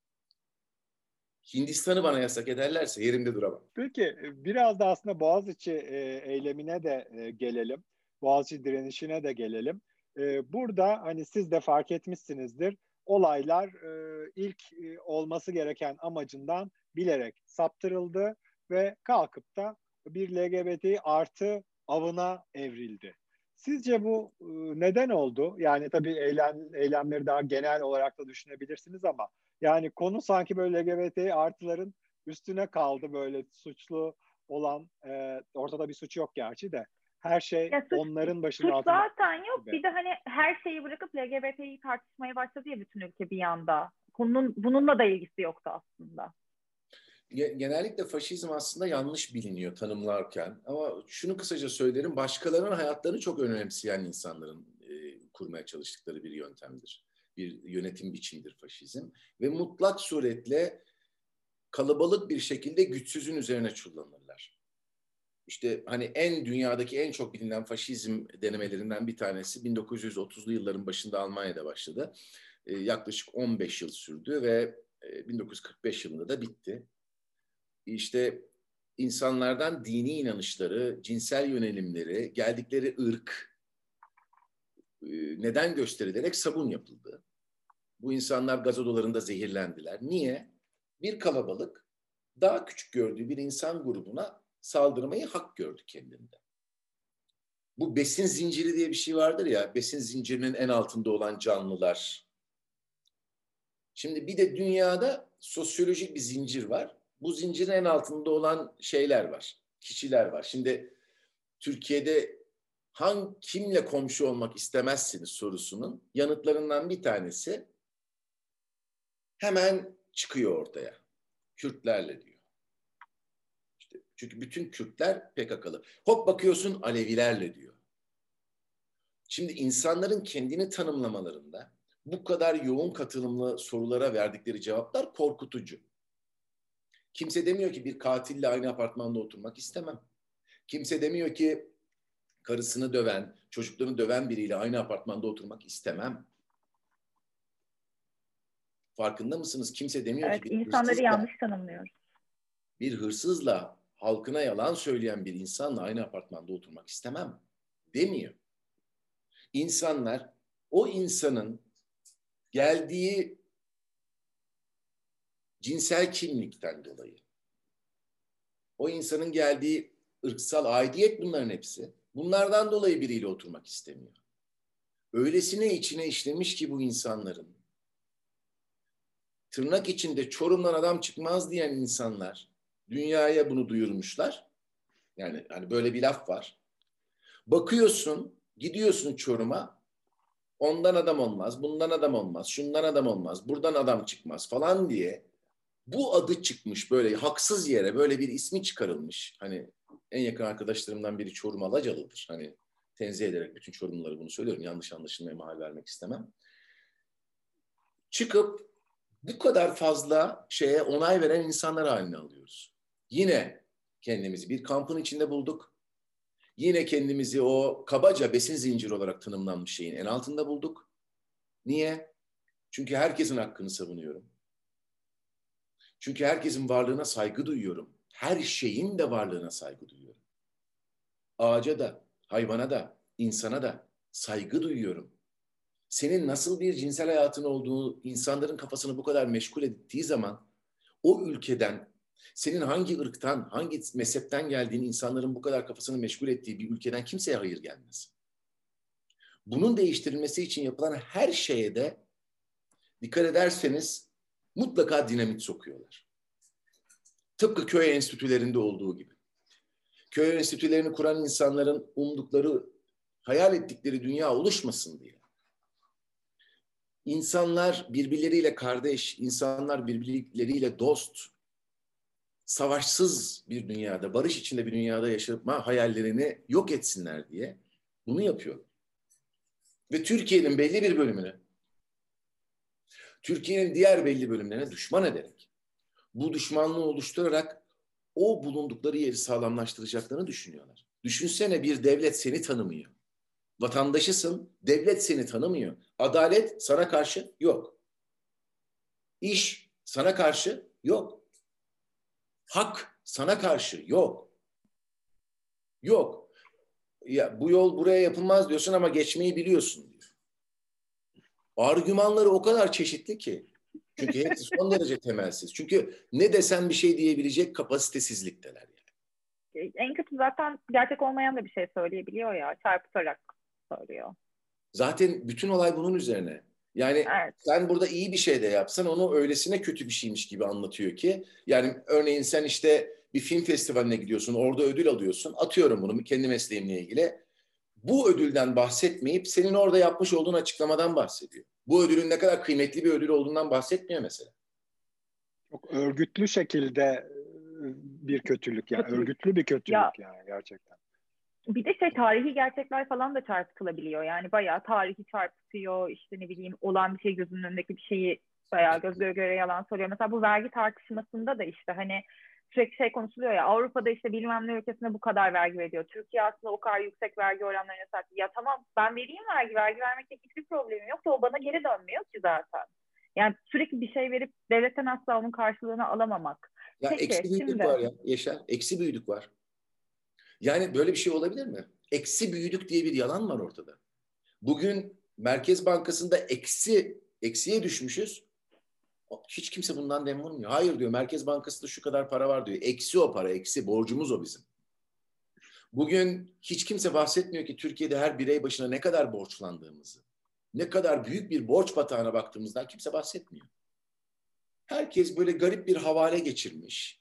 Speaker 2: Hindistan'ı bana yasak ederlerse yerimde duramam.
Speaker 1: Peki biraz da aslında Boğaziçi e, eylemine de e, gelelim. Boğaziçi direnişine de gelelim. E, burada hani siz de fark etmişsinizdir. Olaylar e, ilk olması gereken amacından bilerek saptırıldı ve kalkıp da bir LGBT artı avına evrildi. Sizce bu e, neden oldu? Yani tabii eylem, eylemleri daha genel olarak da düşünebilirsiniz ama yani konu sanki böyle LGBT artıların üstüne kaldı böyle suçlu olan e, ortada bir suç yok gerçi de her şey ya suç, onların başının
Speaker 3: suç altında. zaten yok. Gibi. Bir de hani her şeyi bırakıp LGBT'yi tartışmaya başladı ya bütün ülke bir yanda. Konunun bununla da ilgisi yoktu aslında.
Speaker 2: Genellikle faşizm aslında yanlış biliniyor tanımlarken. Ama şunu kısaca söylerim. Başkalarının hayatlarını çok önemseyen insanların e, kurmaya çalıştıkları bir yöntemdir. Bir yönetim biçimidir faşizm. Ve mutlak suretle kalabalık bir şekilde güçsüzün üzerine çullanırlar işte hani en dünyadaki en çok bilinen faşizm denemelerinden bir tanesi 1930'lu yılların başında Almanya'da başladı. E, yaklaşık 15 yıl sürdü ve e, 1945 yılında da bitti. İşte insanlardan dini inanışları, cinsel yönelimleri, geldikleri ırk e, neden gösterilerek sabun yapıldı. Bu insanlar gaz odalarında zehirlendiler. Niye? Bir kalabalık daha küçük gördüğü bir insan grubuna saldırmayı hak gördü kendinde. Bu besin zinciri diye bir şey vardır ya, besin zincirinin en altında olan canlılar. Şimdi bir de dünyada sosyolojik bir zincir var. Bu zincirin en altında olan şeyler var, kişiler var. Şimdi Türkiye'de hangi kimle komşu olmak istemezsiniz sorusunun yanıtlarından bir tanesi hemen çıkıyor ortaya. Kürtlerle diyor. Çünkü bütün Kürtler PKK'lı. Hop bakıyorsun Alevilerle diyor. Şimdi insanların kendini tanımlamalarında bu kadar yoğun katılımlı sorulara verdikleri cevaplar korkutucu. Kimse demiyor ki bir katille aynı apartmanda oturmak istemem. Kimse demiyor ki karısını döven, çocuklarını döven biriyle aynı apartmanda oturmak istemem. Farkında mısınız? Kimse demiyor
Speaker 3: evet,
Speaker 2: ki
Speaker 3: bir insanları hırsızla, yanlış tanımlıyoruz.
Speaker 2: Bir hırsızla halkına yalan söyleyen bir insanla aynı apartmanda oturmak istemem demiyor. İnsanlar o insanın geldiği cinsel kimlikten dolayı o insanın geldiği ırksal aidiyet bunların hepsi. Bunlardan dolayı biriyle oturmak istemiyor. Öylesine içine işlemiş ki bu insanların tırnak içinde Çorum'dan adam çıkmaz diyen insanlar Dünyaya bunu duyurmuşlar. Yani hani böyle bir laf var. Bakıyorsun, gidiyorsun Çorum'a. Ondan adam olmaz, bundan adam olmaz, şundan adam olmaz, buradan adam çıkmaz falan diye bu adı çıkmış böyle haksız yere böyle bir ismi çıkarılmış. Hani en yakın arkadaşlarımdan biri Çorum Alacalı'dır. Hani tenzih ederek bütün Çorumluları bunu söylüyorum. Yanlış anlaşılmaya mahal vermek istemem. Çıkıp bu kadar fazla şeye onay veren insanlar haline alıyoruz. Yine kendimizi bir kampın içinde bulduk. Yine kendimizi o kabaca besin zinciri olarak tanımlanmış şeyin en altında bulduk. Niye? Çünkü herkesin hakkını savunuyorum. Çünkü herkesin varlığına saygı duyuyorum. Her şeyin de varlığına saygı duyuyorum. Ağaca da, hayvana da, insana da saygı duyuyorum. Senin nasıl bir cinsel hayatın olduğu insanların kafasını bu kadar meşgul ettiği zaman o ülkeden senin hangi ırktan, hangi mezhepten geldiğin insanların bu kadar kafasını meşgul ettiği bir ülkeden kimseye hayır gelmez. Bunun değiştirilmesi için yapılan her şeye de dikkat ederseniz mutlaka dinamit sokuyorlar. Tıpkı köy enstitülerinde olduğu gibi. Köy enstitülerini kuran insanların umdukları, hayal ettikleri dünya oluşmasın diye. İnsanlar birbirleriyle kardeş, insanlar birbirleriyle dost, savaşsız bir dünyada, barış içinde bir dünyada yaşama hayallerini yok etsinler diye bunu yapıyor. Ve Türkiye'nin belli bir bölümünü, Türkiye'nin diğer belli bölümlerine düşman ederek, bu düşmanlığı oluşturarak o bulundukları yeri sağlamlaştıracaklarını düşünüyorlar. Düşünsene bir devlet seni tanımıyor. Vatandaşısın, devlet seni tanımıyor. Adalet sana karşı yok. İş sana karşı yok. Hak sana karşı yok. Yok. Ya bu yol buraya yapılmaz diyorsun ama geçmeyi biliyorsun. Argümanları o kadar çeşitli ki. Çünkü hepsi son <laughs> derece temelsiz. Çünkü ne desen bir şey diyebilecek kapasitesizlikteler yani.
Speaker 3: En kötü zaten gerçek olmayan da bir şey söyleyebiliyor ya çarpıtarak söylüyor.
Speaker 2: Zaten bütün olay bunun üzerine. Yani evet. sen burada iyi bir şey de yapsan onu öylesine kötü bir şeymiş gibi anlatıyor ki. Yani örneğin sen işte bir film festivaline gidiyorsun, orada ödül alıyorsun. Atıyorum bunu kendi mesleğimle ilgili. Bu ödülden bahsetmeyip senin orada yapmış olduğun açıklamadan bahsediyor. Bu ödülün ne kadar kıymetli bir ödül olduğundan bahsetmiyor mesela.
Speaker 1: Çok örgütlü şekilde bir kötülük yani kötülük. örgütlü bir kötülük ya, yani gerçekten
Speaker 3: bir de şey tarihi gerçekler falan da çarpıtılabiliyor. Yani bayağı tarihi çarpıtıyor. işte ne bileyim olan bir şey gözünün önündeki bir şeyi bayağı göz göre göre yalan söylüyor. Mesela bu vergi tartışmasında da işte hani sürekli şey konuşuluyor ya Avrupa'da işte bilmem ne ülkesinde bu kadar vergi veriyor. Türkiye aslında o kadar yüksek vergi oranlarına sahip. Ya tamam ben vereyim vergi. Vergi vermekte hiçbir problemim yok da o bana geri dönmüyor ki zaten. Yani sürekli bir şey verip devletten asla onun karşılığını alamamak.
Speaker 2: Ya Peki, eksi büyüklük şimdi... var ya Yaşar. Eksi büyüklük var. Yani böyle bir şey olabilir mi? Eksi büyüdük diye bir yalan var ortada. Bugün Merkez Bankası'nda eksi eksiye düşmüşüz. Hiç kimse bundan dem vurmuyor. Hayır diyor Merkez Bankası'nda şu kadar para var diyor. Eksi o para, eksi borcumuz o bizim. Bugün hiç kimse bahsetmiyor ki Türkiye'de her birey başına ne kadar borçlandığımızı. Ne kadar büyük bir borç batağına baktığımızdan kimse bahsetmiyor. Herkes böyle garip bir havale geçirmiş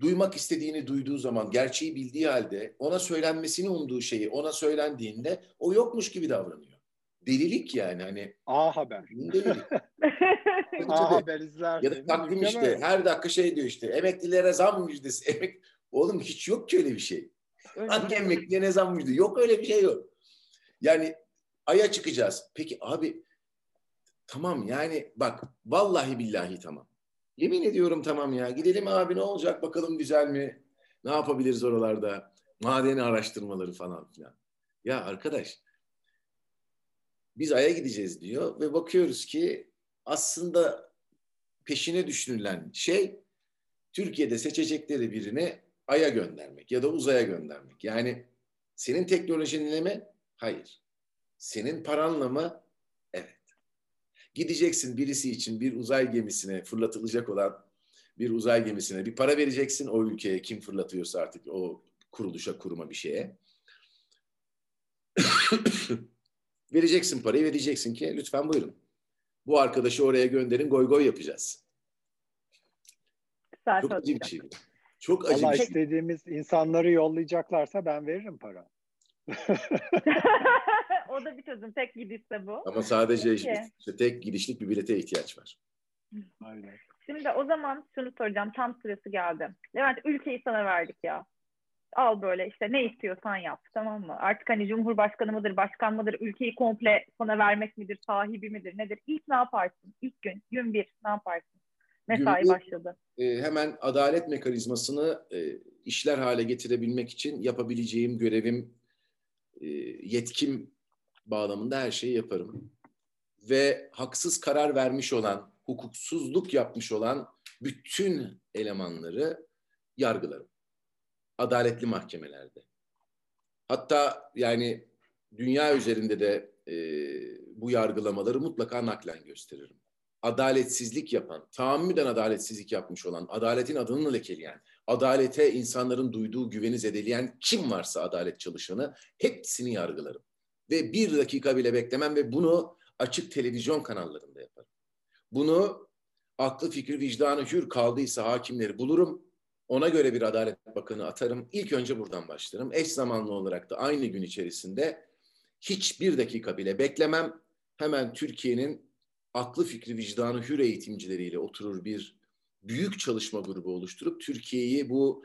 Speaker 2: duymak istediğini duyduğu zaman, gerçeği bildiği halde ona söylenmesini umduğu şeyi ona söylendiğinde o yokmuş gibi davranıyor. Delilik yani hani.
Speaker 1: A Haber.
Speaker 2: Delilik. <laughs>
Speaker 1: A Haber izler.
Speaker 2: Ya da takdim işte her dakika şey diyor işte emeklilere zam müjdesi. <laughs> Emek... Oğlum hiç yok ki öyle bir şey. Hangi emekliye ne zam müjdesi? Yok öyle bir şey yok. Yani aya çıkacağız. Peki abi tamam yani bak vallahi billahi tamam. Yemin ediyorum tamam ya. Gidelim abi ne olacak bakalım güzel mi? Ne yapabiliriz oralarda? Madeni araştırmaları falan filan. Ya arkadaş biz Ay'a gideceğiz diyor ve bakıyoruz ki aslında peşine düşünülen şey Türkiye'de seçecekleri birini Ay'a göndermek ya da uzaya göndermek. Yani senin teknolojinle mi? Hayır. Senin paranla mı? Gideceksin birisi için bir uzay gemisine fırlatılacak olan bir uzay gemisine bir para vereceksin o ülkeye kim fırlatıyorsa artık o kuruluşa kuruma bir şeye. <coughs> vereceksin parayı ve diyeceksin ki lütfen buyurun. Bu arkadaşı oraya gönderin goy goy yapacağız.
Speaker 3: Güzel Çok acı bir
Speaker 2: şey. Çok acı
Speaker 1: Allah
Speaker 2: bir
Speaker 1: şey. istediğimiz insanları yollayacaklarsa ben veririm para. <laughs>
Speaker 3: o da bir çözüm. Tek gidişse bu.
Speaker 2: Ama sadece işte, tek gidişlik bir bilete ihtiyaç var.
Speaker 3: Aynen. Şimdi o zaman şunu soracağım. Tam sırası geldi. Levent ülkeyi sana verdik ya. Al böyle işte ne istiyorsan yap tamam mı? Artık hani Cumhurbaşkanı mıdır, başkan mıdır, ülkeyi komple sana vermek midir, sahibi midir, nedir? İlk ne yaparsın? İlk gün, gün bir ne yaparsın? Mesai gün başladı.
Speaker 2: E, hemen adalet mekanizmasını e, işler hale getirebilmek için yapabileceğim görevim, e, yetkim bağlamında her şeyi yaparım. Ve haksız karar vermiş olan, hukuksuzluk yapmış olan bütün elemanları yargılarım. Adaletli mahkemelerde. Hatta yani dünya üzerinde de e, bu yargılamaları mutlaka naklen gösteririm. Adaletsizlik yapan, tahammüden adaletsizlik yapmış olan, adaletin adını lekeleyen, adalete insanların duyduğu güveni zedeleyen kim varsa adalet çalışanı hepsini yargılarım. Ve bir dakika bile beklemem ve bunu açık televizyon kanallarında yaparım. Bunu aklı fikri vicdanı hür kaldıysa hakimleri bulurum. Ona göre bir Adalet Bakanı atarım. İlk önce buradan başlarım. Eş zamanlı olarak da aynı gün içerisinde hiçbir dakika bile beklemem. Hemen Türkiye'nin aklı fikri vicdanı hür eğitimcileriyle oturur bir büyük çalışma grubu oluşturup Türkiye'yi bu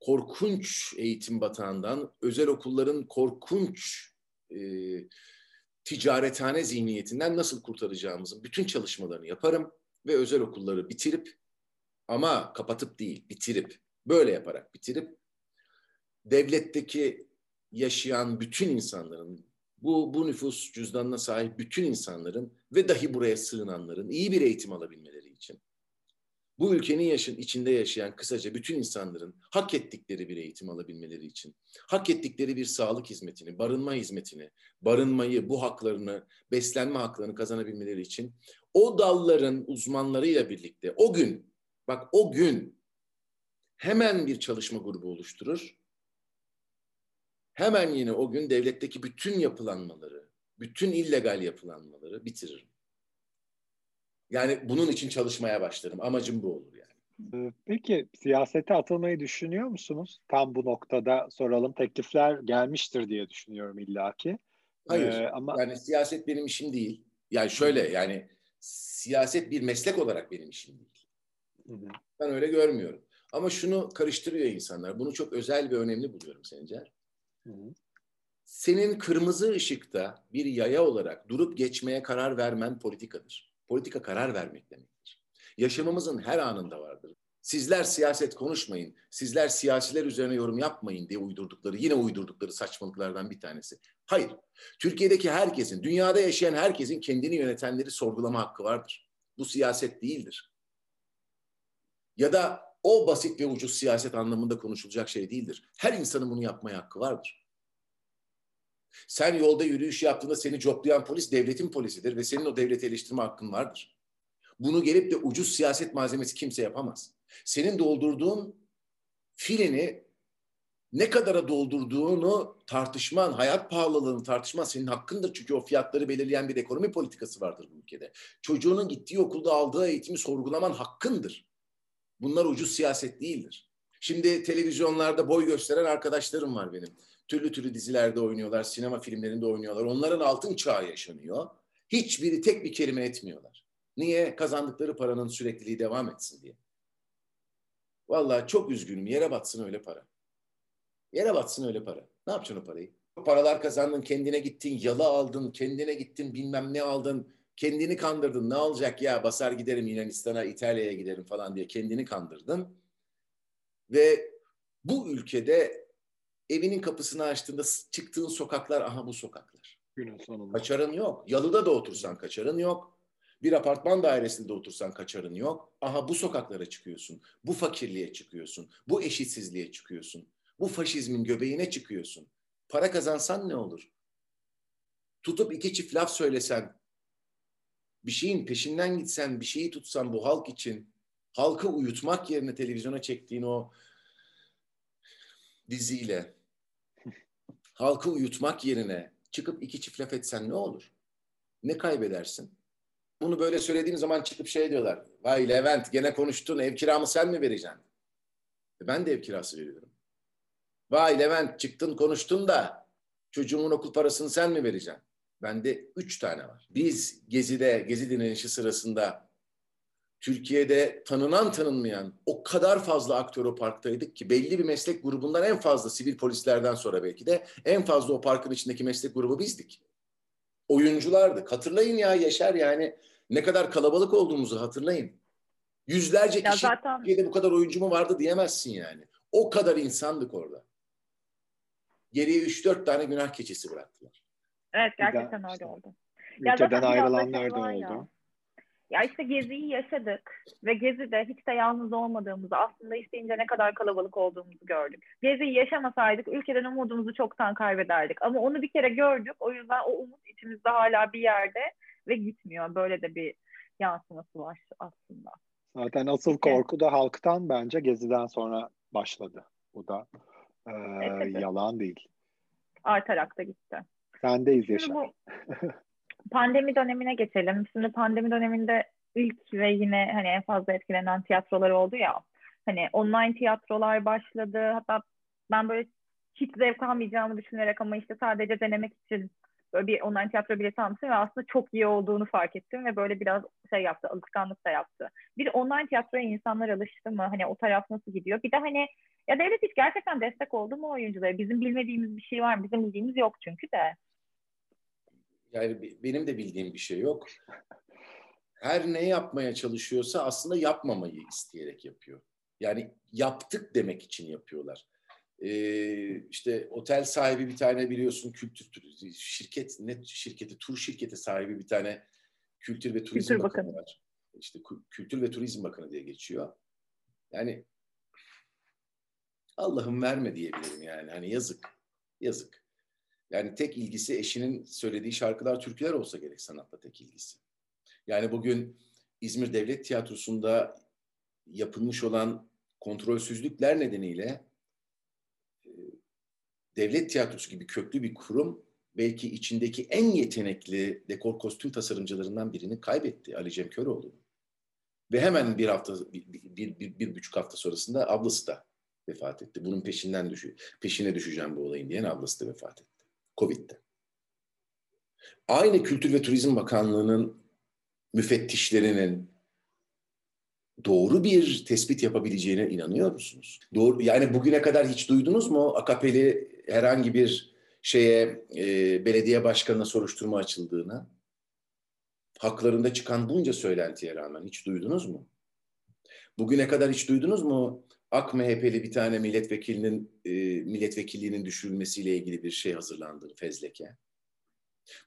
Speaker 2: korkunç eğitim batağından, özel okulların korkunç e, ticarethane zihniyetinden nasıl kurtaracağımızın bütün çalışmalarını yaparım ve özel okulları bitirip ama kapatıp değil, bitirip böyle yaparak bitirip devletteki yaşayan bütün insanların bu, bu nüfus cüzdanına sahip bütün insanların ve dahi buraya sığınanların iyi bir eğitim alabilmeleri için bu ülkenin yaşın içinde yaşayan kısaca bütün insanların hak ettikleri bir eğitim alabilmeleri için, hak ettikleri bir sağlık hizmetini, barınma hizmetini, barınmayı, bu haklarını, beslenme haklarını kazanabilmeleri için o dalların uzmanlarıyla birlikte o gün, bak o gün hemen bir çalışma grubu oluşturur. Hemen yine o gün devletteki bütün yapılanmaları, bütün illegal yapılanmaları bitiririm. Yani bunun için çalışmaya başlarım. Amacım bu olur yani.
Speaker 1: Ee, peki siyasete atılmayı düşünüyor musunuz? Tam bu noktada soralım. Teklifler gelmiştir diye düşünüyorum illaki.
Speaker 2: Hayır. Ee, ama yani siyaset benim işim değil. Yani şöyle yani siyaset bir meslek olarak benim işim değil. Hı hı. Ben öyle görmüyorum. Ama şunu karıştırıyor insanlar. Bunu çok özel ve önemli buluyorum Sencer. Hı hı. Senin kırmızı ışıkta bir yaya olarak durup geçmeye karar vermen politikadır. Politika karar vermek demektir. Yaşamımızın her anında vardır. Sizler siyaset konuşmayın, sizler siyasiler üzerine yorum yapmayın diye uydurdukları, yine uydurdukları saçmalıklardan bir tanesi. Hayır, Türkiye'deki herkesin, dünyada yaşayan herkesin kendini yönetenleri sorgulama hakkı vardır. Bu siyaset değildir. Ya da o basit ve ucuz siyaset anlamında konuşulacak şey değildir. Her insanın bunu yapmaya hakkı vardır. Sen yolda yürüyüş yaptığında seni coplayan polis devletin polisidir ve senin o devleti eleştirme hakkın vardır. Bunu gelip de ucuz siyaset malzemesi kimse yapamaz. Senin doldurduğun filini ne kadara doldurduğunu tartışman, hayat pahalılığını tartışman senin hakkındır. Çünkü o fiyatları belirleyen bir ekonomi politikası vardır bu ülkede. Çocuğunun gittiği okulda aldığı eğitimi sorgulaman hakkındır. Bunlar ucuz siyaset değildir. Şimdi televizyonlarda boy gösteren arkadaşlarım var benim türlü türlü dizilerde oynuyorlar, sinema filmlerinde oynuyorlar. Onların altın çağı yaşanıyor. Hiçbiri tek bir kelime etmiyorlar. Niye? Kazandıkları paranın sürekliliği devam etsin diye. Vallahi çok üzgünüm. Yere batsın öyle para. Yere batsın öyle para. Ne yapacaksın o parayı? Paralar kazandın, kendine gittin, yalı aldın, kendine gittin, bilmem ne aldın. Kendini kandırdın. Ne olacak ya basar giderim Yunanistan'a, İtalya'ya giderim falan diye kendini kandırdın. Ve bu ülkede evinin kapısını açtığında çıktığın sokaklar aha bu sokaklar. Günün sonunda. Kaçarın yok. Yalıda da otursan kaçarın yok. Bir apartman dairesinde de otursan kaçarın yok. Aha bu sokaklara çıkıyorsun. Bu fakirliğe çıkıyorsun. Bu eşitsizliğe çıkıyorsun. Bu faşizmin göbeğine çıkıyorsun. Para kazansan ne olur? Tutup iki çift laf söylesen, bir şeyin peşinden gitsen, bir şeyi tutsan bu halk için, halkı uyutmak yerine televizyona çektiğin o diziyle, <laughs> halkı uyutmak yerine çıkıp iki çift laf etsen ne olur? Ne kaybedersin? Bunu böyle söylediğim zaman çıkıp şey diyorlar. Vay Levent gene konuştun ev kiramı sen mi vereceksin? E ben de ev kirası veriyorum. Vay Levent çıktın konuştun da çocuğumun okul parasını sen mi vereceksin? Bende üç tane var. Biz Gezi'de, Gezi dinlenişi sırasında Türkiye'de tanınan tanınmayan o kadar fazla aktör o parktaydık ki belli bir meslek grubundan en fazla sivil polislerden sonra belki de en fazla o parkın içindeki meslek grubu bizdik. Oyunculardık. Hatırlayın ya Yaşar yani ne kadar kalabalık olduğumuzu hatırlayın. Yüzlerce kişi ya zaten... Türkiye'de bu kadar oyuncu mu vardı diyemezsin yani. O kadar insandık orada. Geriye 3-4 tane günah keçesi bıraktılar.
Speaker 3: Evet gerçekten öyle oldu.
Speaker 1: Ülkeden ayrılanlar da oldu. Ya.
Speaker 3: Ya işte Gezi'yi yaşadık ve Gezi'de hiç de yalnız olmadığımızı, aslında isteyince ne kadar kalabalık olduğumuzu gördük. Gezi'yi yaşamasaydık ülkeden umudumuzu çoktan kaybederdik. Ama onu bir kere gördük. O yüzden o umut içimizde hala bir yerde ve gitmiyor. Böyle de bir yansıması var aslında.
Speaker 1: Zaten asıl korku da halktan bence Gezi'den sonra başladı. Bu da e, evet, yalan değil.
Speaker 3: Artarak da gitti.
Speaker 1: Sendeyiz Yaşar. Bu,
Speaker 3: pandemi dönemine geçelim. Şimdi pandemi döneminde ilk ve yine hani en fazla etkilenen tiyatrolar oldu ya. Hani online tiyatrolar başladı. Hatta ben böyle hiç zevk almayacağımı düşünerek ama işte sadece denemek için böyle bir online tiyatro bileti almıştım ve aslında çok iyi olduğunu fark ettim ve böyle biraz şey yaptı, alışkanlık da yaptı. Bir online tiyatroya insanlar alıştı mı? Hani o taraf nasıl gidiyor? Bir de hani ya devlet hiç gerçekten destek oldu mu oyunculara? Bizim bilmediğimiz bir şey var mı? Bizim bildiğimiz yok çünkü de.
Speaker 2: Yani benim de bildiğim bir şey yok. Her ne yapmaya çalışıyorsa aslında yapmamayı isteyerek yapıyor. Yani yaptık demek için yapıyorlar. Ee, işte otel sahibi bir tane biliyorsun kültür şirket net şirketi tur şirketi sahibi bir tane kültür ve turizm kültür bakanı var. İşte kültür ve turizm bakanı diye geçiyor. Yani Allah'ım verme diyebilirim yani. Hani yazık. Yazık. Yani tek ilgisi eşinin söylediği şarkılar, türküler olsa gerek sanatla tek ilgisi. Yani bugün İzmir Devlet Tiyatrosu'nda yapılmış olan kontrolsüzlükler nedeniyle e, devlet tiyatrosu gibi köklü bir kurum belki içindeki en yetenekli dekor kostüm tasarımcılarından birini kaybetti Ali Cem Köroğlu. Ve hemen bir hafta, bir, bir, bir, bir buçuk hafta sonrasında ablası da vefat etti. Bunun peşinden düşü, peşine düşeceğim bu olayın diyen ablası da vefat etti. Covid'de. Aynı Kültür ve Turizm Bakanlığı'nın müfettişlerinin doğru bir tespit yapabileceğine inanıyor musunuz? Doğru, yani bugüne kadar hiç duydunuz mu AKP'li herhangi bir şeye e, belediye başkanına soruşturma açıldığını? Haklarında çıkan bunca söylentiye rağmen hiç duydunuz mu? Bugüne kadar hiç duydunuz mu AK MHP'li bir tane milletvekilinin e, milletvekilliğinin düşürülmesiyle ilgili bir şey hazırlandı fezleke.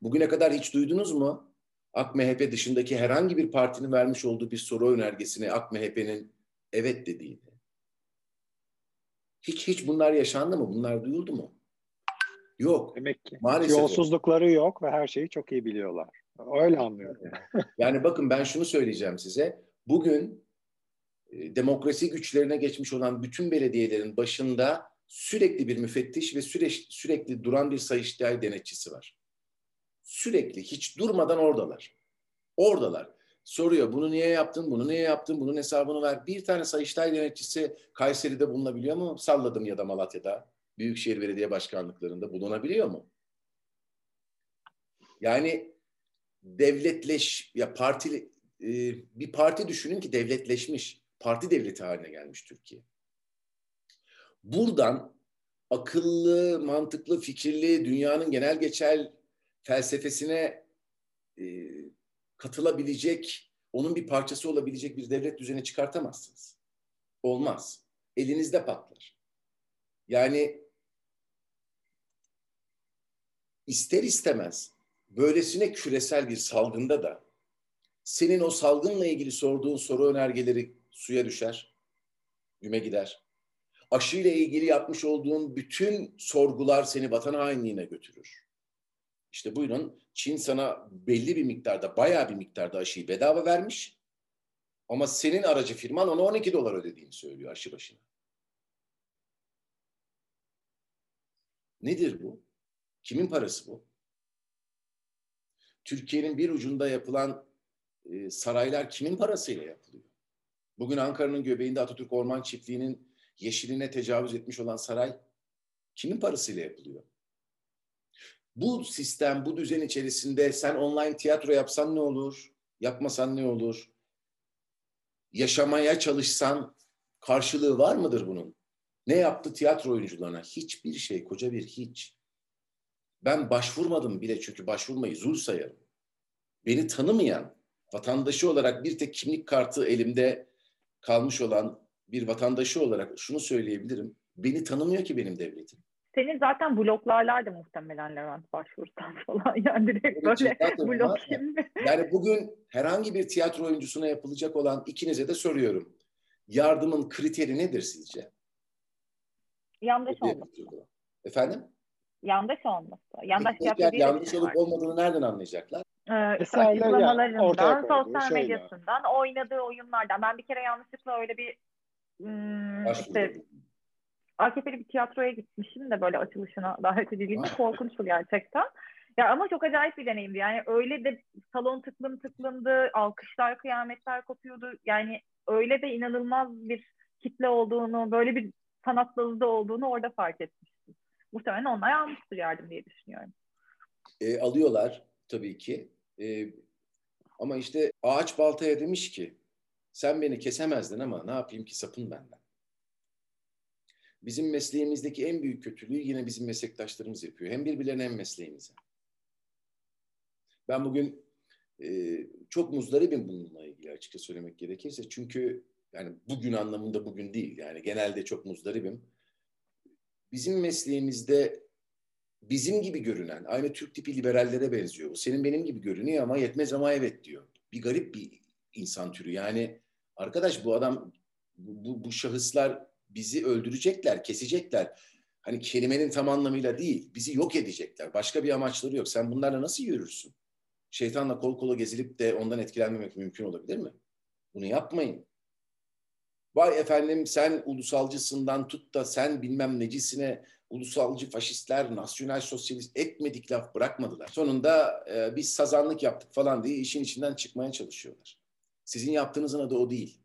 Speaker 2: Bugüne kadar hiç duydunuz mu? AK MHP dışındaki herhangi bir partinin vermiş olduğu bir soru önergesine AK MHP'nin evet dediğini. Hiç hiç bunlar yaşandı mı? Bunlar duyuldu mu? Yok.
Speaker 1: Demek ki Maalesef yolsuzlukları yok. yok ve her şeyi çok iyi biliyorlar. Öyle anlıyorum.
Speaker 2: yani bakın ben şunu söyleyeceğim size. Bugün demokrasi güçlerine geçmiş olan bütün belediyelerin başında sürekli bir müfettiş ve süreç, sürekli duran bir sayıştay denetçisi var. Sürekli hiç durmadan oradalar. Oradalar. Soruyor bunu niye yaptın, bunu niye yaptın, bunun hesabını ver. Bir tane sayıştay denetçisi Kayseri'de bulunabiliyor mu? Salladım ya da Malatya'da. Büyükşehir Belediye Başkanlıklarında bulunabiliyor mu? Yani devletleş ya parti e, bir parti düşünün ki devletleşmiş parti devleti haline gelmiş Türkiye. Buradan akıllı, mantıklı, fikirli, dünyanın genel geçer felsefesine e, katılabilecek, onun bir parçası olabilecek bir devlet düzeni çıkartamazsınız. Olmaz. Elinizde patlar. Yani ister istemez böylesine küresel bir salgında da senin o salgınla ilgili sorduğun soru önergeleri suya düşer, güme gider. Aşı ile ilgili yapmış olduğun bütün sorgular seni vatan hainliğine götürür. İşte buyurun Çin sana belli bir miktarda, bayağı bir miktarda aşıyı bedava vermiş. Ama senin aracı firman ona 12 dolar ödediğini söylüyor aşı başına. Nedir bu? Kimin parası bu? Türkiye'nin bir ucunda yapılan e, saraylar kimin parasıyla yapılıyor? Bugün Ankara'nın göbeğinde Atatürk Orman Çiftliği'nin yeşiline tecavüz etmiş olan saray kimin parasıyla yapılıyor? Bu sistem, bu düzen içerisinde sen online tiyatro yapsan ne olur? Yapmasan ne olur? yaşamaya çalışsan karşılığı var mıdır bunun? Ne yaptı tiyatro oyuncularına? Hiçbir şey, koca bir hiç. Ben başvurmadım bile çünkü başvurmayı zul sayarım. Beni tanımayan, vatandaşı olarak bir tek kimlik kartı elimde kalmış olan bir vatandaşı olarak şunu söyleyebilirim. Beni tanımıyor ki benim devletim.
Speaker 3: Senin zaten bloklarlardı muhtemelen Levent başvursan <laughs> falan. Yani direkt böyle blok
Speaker 2: şimdi. Yani bugün herhangi bir tiyatro oyuncusuna yapılacak olan ikinize de soruyorum. Yardımın kriteri nedir sizce?
Speaker 3: Yandaş olması.
Speaker 2: Efendim?
Speaker 3: Yandaş olması. Yandaş
Speaker 2: yanlış olup olmadığını nereden anlayacaklar?
Speaker 3: Ee, açıklamalarından, sosyal medyasından, oynadığı oyunlardan. Ben bir kere yanlışlıkla öyle bir hmm, işte AKP'li bir tiyatroya gitmişim de böyle açılışına davet edildiğimde korkunçtu gerçekten. Ya ama çok acayip bir deneyimdi. Yani öyle de salon tıklım tıklımdı, alkışlar, kıyametler kopuyordu. Yani öyle de inanılmaz bir kitle olduğunu, böyle bir sanat dalı olduğunu orada fark etmiştim. Muhtemelen onlar almıştır yardım diye düşünüyorum.
Speaker 2: E, alıyorlar tabii ki. E, ama işte ağaç baltaya demiş ki sen beni kesemezdin ama ne yapayım ki sapın benden. Bizim mesleğimizdeki en büyük kötülüğü yine bizim meslektaşlarımız yapıyor. Hem birbirlerine hem mesleğimize. Ben bugün e, çok muzdaribim bununla ilgili açıkça söylemek gerekirse. Çünkü yani bugün anlamında bugün değil. Yani genelde çok muzdaribim. Bizim mesleğimizde bizim gibi görünen, aynı Türk tipi liberallere benziyor. Bu senin benim gibi görünüyor ama yetmez ama evet diyor. Bir garip bir insan türü. Yani arkadaş bu adam, bu, bu, bu şahıslar bizi öldürecekler, kesecekler. Hani kelimenin tam anlamıyla değil, bizi yok edecekler. Başka bir amaçları yok. Sen bunlarla nasıl yürürsün? Şeytanla kol kola gezilip de ondan etkilenmemek mümkün olabilir mi? Bunu yapmayın. Vay efendim sen ulusalcısından tut da sen bilmem necisine ulusalcı faşistler, nasyonel sosyalist etmedik laf bırakmadılar. Sonunda e, biz sazanlık yaptık falan diye işin içinden çıkmaya çalışıyorlar. Sizin yaptığınızın adı o değil.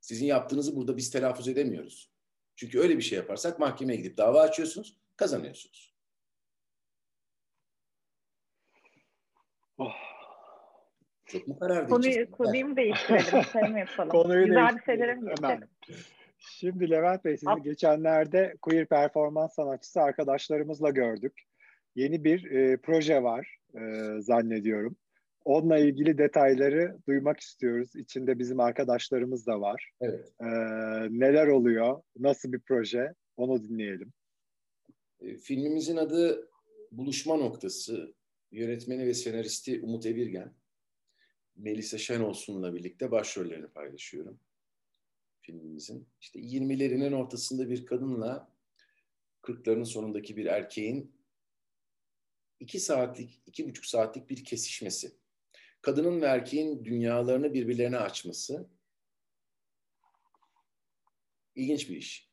Speaker 2: Sizin yaptığınızı burada biz telaffuz edemiyoruz. Çünkü öyle bir şey yaparsak mahkemeye gidip dava açıyorsunuz, kazanıyorsunuz. Oh. Çok mu karar
Speaker 3: Konuyu, konuyu mu değiştirelim? şey mi yapalım? Konuyu Güzel bir şeylere mi geçelim?
Speaker 1: Şimdi Levent Bey sizi geçenlerde queer performans sanatçısı arkadaşlarımızla gördük. Yeni bir e, proje var e, zannediyorum. Onunla ilgili detayları duymak istiyoruz. İçinde bizim arkadaşlarımız da var.
Speaker 2: Evet.
Speaker 1: Ee, neler oluyor? Nasıl bir proje? Onu dinleyelim.
Speaker 2: E, filmimizin adı Buluşma Noktası. Yönetmeni ve senaristi Umut Evirgen. Melisa Şenolsun'la birlikte başrollerini paylaşıyorum filmimizin. İşte 20'lerinin ortasında bir kadınla 40'ların sonundaki bir erkeğin iki saatlik, iki buçuk saatlik bir kesişmesi kadının ve erkeğin dünyalarını birbirlerine açması ilginç bir iş.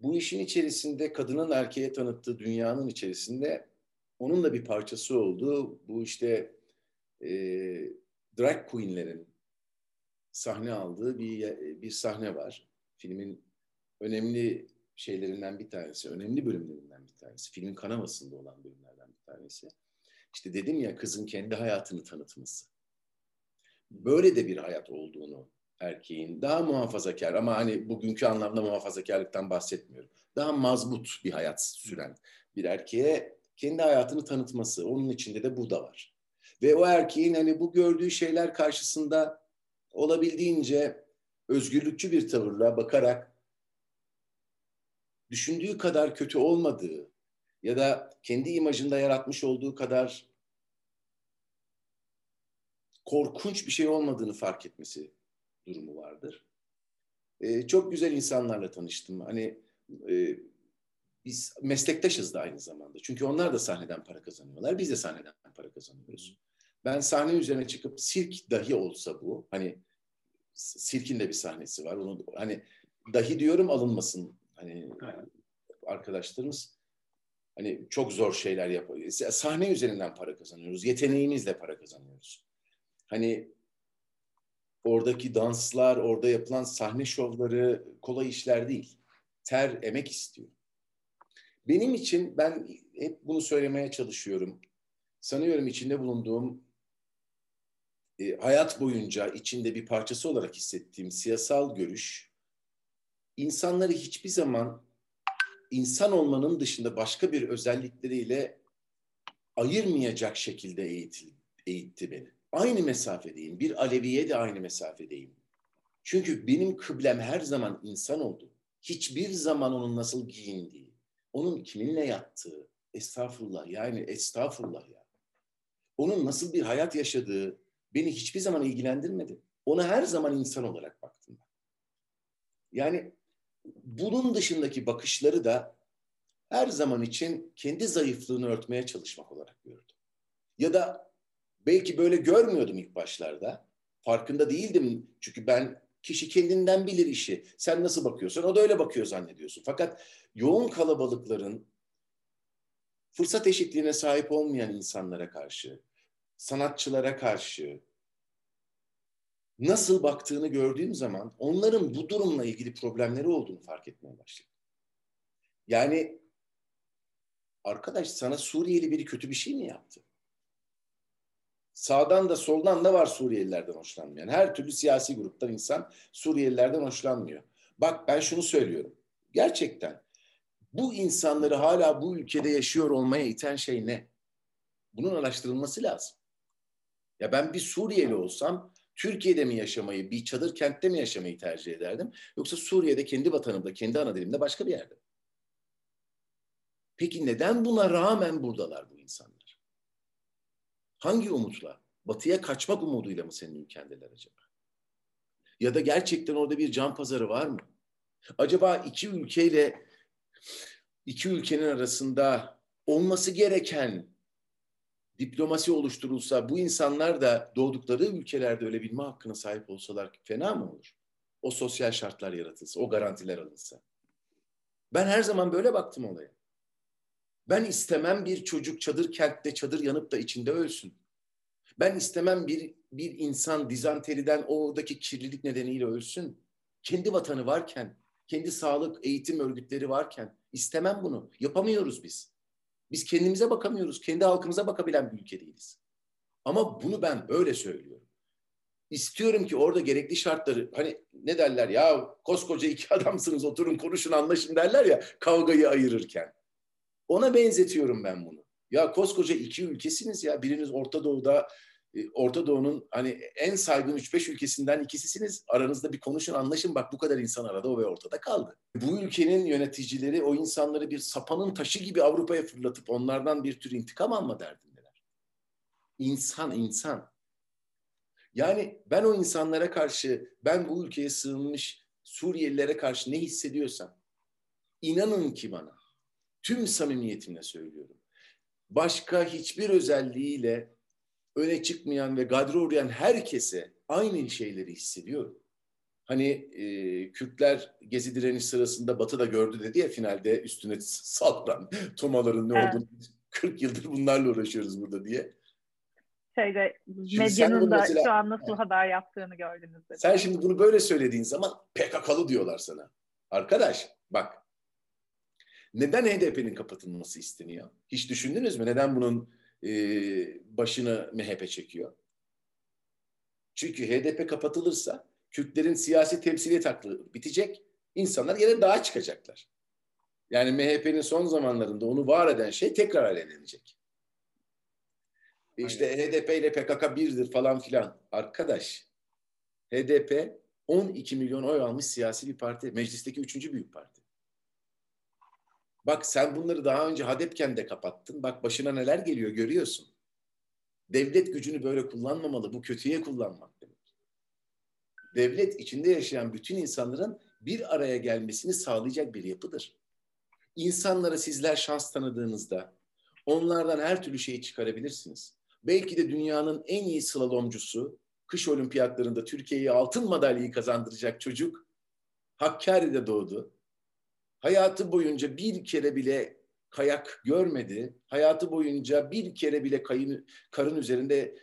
Speaker 2: Bu işin içerisinde kadının erkeğe tanıttığı dünyanın içerisinde onun da bir parçası olduğu bu işte e, drag queenlerin sahne aldığı bir bir sahne var. Filmin önemli şeylerinden bir tanesi, önemli bölümlerinden bir tanesi. Filmin kanamasında olan bölümlerden bir tanesi. İşte dedim ya kızın kendi hayatını tanıtması. Böyle de bir hayat olduğunu erkeğin daha muhafazakar ama hani bugünkü anlamda muhafazakarlıktan bahsetmiyorum. Daha mazbut bir hayat süren bir erkeğe kendi hayatını tanıtması. Onun içinde de bu da var. Ve o erkeğin hani bu gördüğü şeyler karşısında olabildiğince özgürlükçü bir tavırla bakarak düşündüğü kadar kötü olmadığı ya da kendi imajında yaratmış olduğu kadar korkunç bir şey olmadığını fark etmesi durumu vardır. Ee, çok güzel insanlarla tanıştım. Hani e, biz meslektaşız da aynı zamanda. Çünkü onlar da sahneden para kazanıyorlar. Biz de sahneden para kazanıyoruz. Ben sahne üzerine çıkıp sirk dahi olsa bu, hani sirkin de bir sahnesi var. Onu hani dahi diyorum alınmasın. Hani arkadaşlarımız Hani çok zor şeyler yapıyoruz. Sahne üzerinden para kazanıyoruz. Yeteneğimizle para kazanıyoruz. Hani oradaki danslar, orada yapılan sahne şovları kolay işler değil. Ter, emek istiyor. Benim için ben hep bunu söylemeye çalışıyorum. Sanıyorum içinde bulunduğum e, hayat boyunca içinde bir parçası olarak hissettiğim siyasal görüş insanları hiçbir zaman insan olmanın dışında başka bir özellikleriyle ayırmayacak şekilde eğitti, eğitti beni. Aynı mesafedeyim. Bir Aleviye de aynı mesafedeyim. Çünkü benim kıblem her zaman insan oldu. Hiçbir zaman onun nasıl giyindiği, onun kiminle yattığı, estağfurullah yani estağfurullah ya. Onun nasıl bir hayat yaşadığı beni hiçbir zaman ilgilendirmedi. Ona her zaman insan olarak baktım. Yani bunun dışındaki bakışları da her zaman için kendi zayıflığını örtmeye çalışmak olarak gördüm. Ya da belki böyle görmüyordum ilk başlarda. Farkında değildim çünkü ben kişi kendinden bilir işi. Sen nasıl bakıyorsun o da öyle bakıyor zannediyorsun. Fakat yoğun kalabalıkların fırsat eşitliğine sahip olmayan insanlara karşı, sanatçılara karşı nasıl baktığını gördüğüm zaman onların bu durumla ilgili problemleri olduğunu fark etmeye başladım. Yani arkadaş sana Suriyeli biri kötü bir şey mi yaptı? Sağdan da soldan da var Suriyelilerden hoşlanmayan. Her türlü siyasi gruptan insan Suriyelilerden hoşlanmıyor. Bak ben şunu söylüyorum. Gerçekten bu insanları hala bu ülkede yaşıyor olmaya iten şey ne? Bunun araştırılması lazım. Ya ben bir Suriyeli olsam Türkiye'de mi yaşamayı, bir çadır kentte mi yaşamayı tercih ederdim? Yoksa Suriye'de kendi vatanımda, kendi ana dilimde başka bir yerde? Peki neden buna rağmen buradalar bu insanlar? Hangi umutla? Batıya kaçmak umuduyla mı senin ülkendeler acaba? Ya da gerçekten orada bir can pazarı var mı? Acaba iki ülkeyle iki ülkenin arasında olması gereken diplomasi oluşturulsa bu insanlar da doğdukları ülkelerde ölebilme hakkına sahip olsalar fena mı olur? O sosyal şartlar yaratılsa, o garantiler alınsa. Ben her zaman böyle baktım olaya. Ben istemem bir çocuk çadır kentte çadır yanıp da içinde ölsün. Ben istemem bir bir insan dizanteriden oradaki kirlilik nedeniyle ölsün. Kendi vatanı varken, kendi sağlık, eğitim örgütleri varken istemem bunu. Yapamıyoruz biz. Biz kendimize bakamıyoruz. Kendi halkımıza bakabilen bir ülke değiliz. Ama bunu ben böyle söylüyorum. İstiyorum ki orada gerekli şartları hani ne derler ya koskoca iki <laughs> adamsınız oturun konuşun anlaşın derler ya kavgayı ayırırken. Ona benzetiyorum ben bunu. Ya koskoca iki ülkesiniz ya biriniz Orta Doğu'da Orta Doğu'nun hani en saygın 3-5 ülkesinden ikisisiniz. Aranızda bir konuşun, anlaşın. Bak bu kadar insan arada o ve ortada kaldı. Bu ülkenin yöneticileri o insanları bir sapanın taşı gibi Avrupa'ya fırlatıp onlardan bir tür intikam alma derdindeler. İnsan, insan. Yani ben o insanlara karşı, ben bu ülkeye sığınmış Suriyelilere karşı ne hissediyorsam, inanın ki bana, tüm samimiyetimle söylüyorum. Başka hiçbir özelliğiyle öne çıkmayan ve gadre uğrayan herkese aynı şeyleri hissediyorum. Hani e, Kürtler gezi direniş sırasında Batı da gördü dedi ya finalde üstüne saldıran <laughs> tomaların ne evet. olduğunu 40 yıldır bunlarla uğraşıyoruz burada diye.
Speaker 3: Şeyde şimdi medyanın da mesela, şu an nasıl yani, haber yaptığını gördünüz. Dedi.
Speaker 2: Sen şimdi bunu böyle söylediğin zaman PKK'lı diyorlar sana. Arkadaş bak neden HDP'nin kapatılması isteniyor? Hiç düşündünüz mü? Neden bunun e, başını MHP çekiyor. Çünkü HDP kapatılırsa Kürtlerin siyasi temsiliyet hakkı bitecek. İnsanlar yine daha çıkacaklar. Yani MHP'nin son zamanlarında onu var eden şey tekrar alevlenecek. İşte Aynen. HDP ile PKK birdir falan filan. Arkadaş HDP 12 milyon oy almış siyasi bir parti. Meclisteki üçüncü büyük parti. Bak sen bunları daha önce Hadepken de kapattın. Bak başına neler geliyor görüyorsun. Devlet gücünü böyle kullanmamalı. Bu kötüye kullanmak demek. Devlet içinde yaşayan bütün insanların bir araya gelmesini sağlayacak bir yapıdır. İnsanlara sizler şans tanıdığınızda onlardan her türlü şeyi çıkarabilirsiniz. Belki de dünyanın en iyi slalomcusu, kış olimpiyatlarında Türkiye'ye altın madalyayı kazandıracak çocuk Hakkari'de doğdu hayatı boyunca bir kere bile kayak görmedi. Hayatı boyunca bir kere bile kayın, karın üzerinde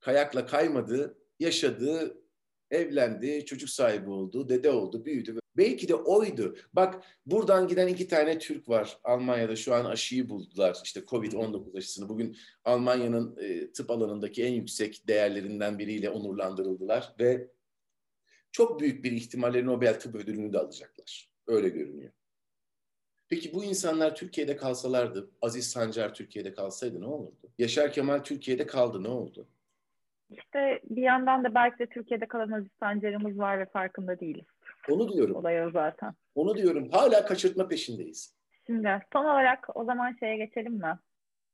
Speaker 2: kayakla kaymadı. Yaşadığı Evlendi, çocuk sahibi oldu, dede oldu, büyüdü. Belki de oydu. Bak buradan giden iki tane Türk var. Almanya'da şu an aşıyı buldular. İşte Covid-19 aşısını. Bugün Almanya'nın e, tıp alanındaki en yüksek değerlerinden biriyle onurlandırıldılar ve çok büyük bir ihtimalle Nobel Tıp Ödülünü de alacaklar. Öyle görünüyor. Peki bu insanlar Türkiye'de kalsalardı, Aziz Sancar Türkiye'de kalsaydı ne olurdu? Yaşar Kemal Türkiye'de kaldı ne oldu?
Speaker 3: İşte bir yandan da belki de Türkiye'de kalan Aziz Sancar'ımız var ve farkında değiliz.
Speaker 2: Onu diyorum.
Speaker 3: Olay o zaten.
Speaker 2: Onu diyorum. Hala kaçırtma peşindeyiz.
Speaker 3: Şimdi son olarak o zaman şeye geçelim mi?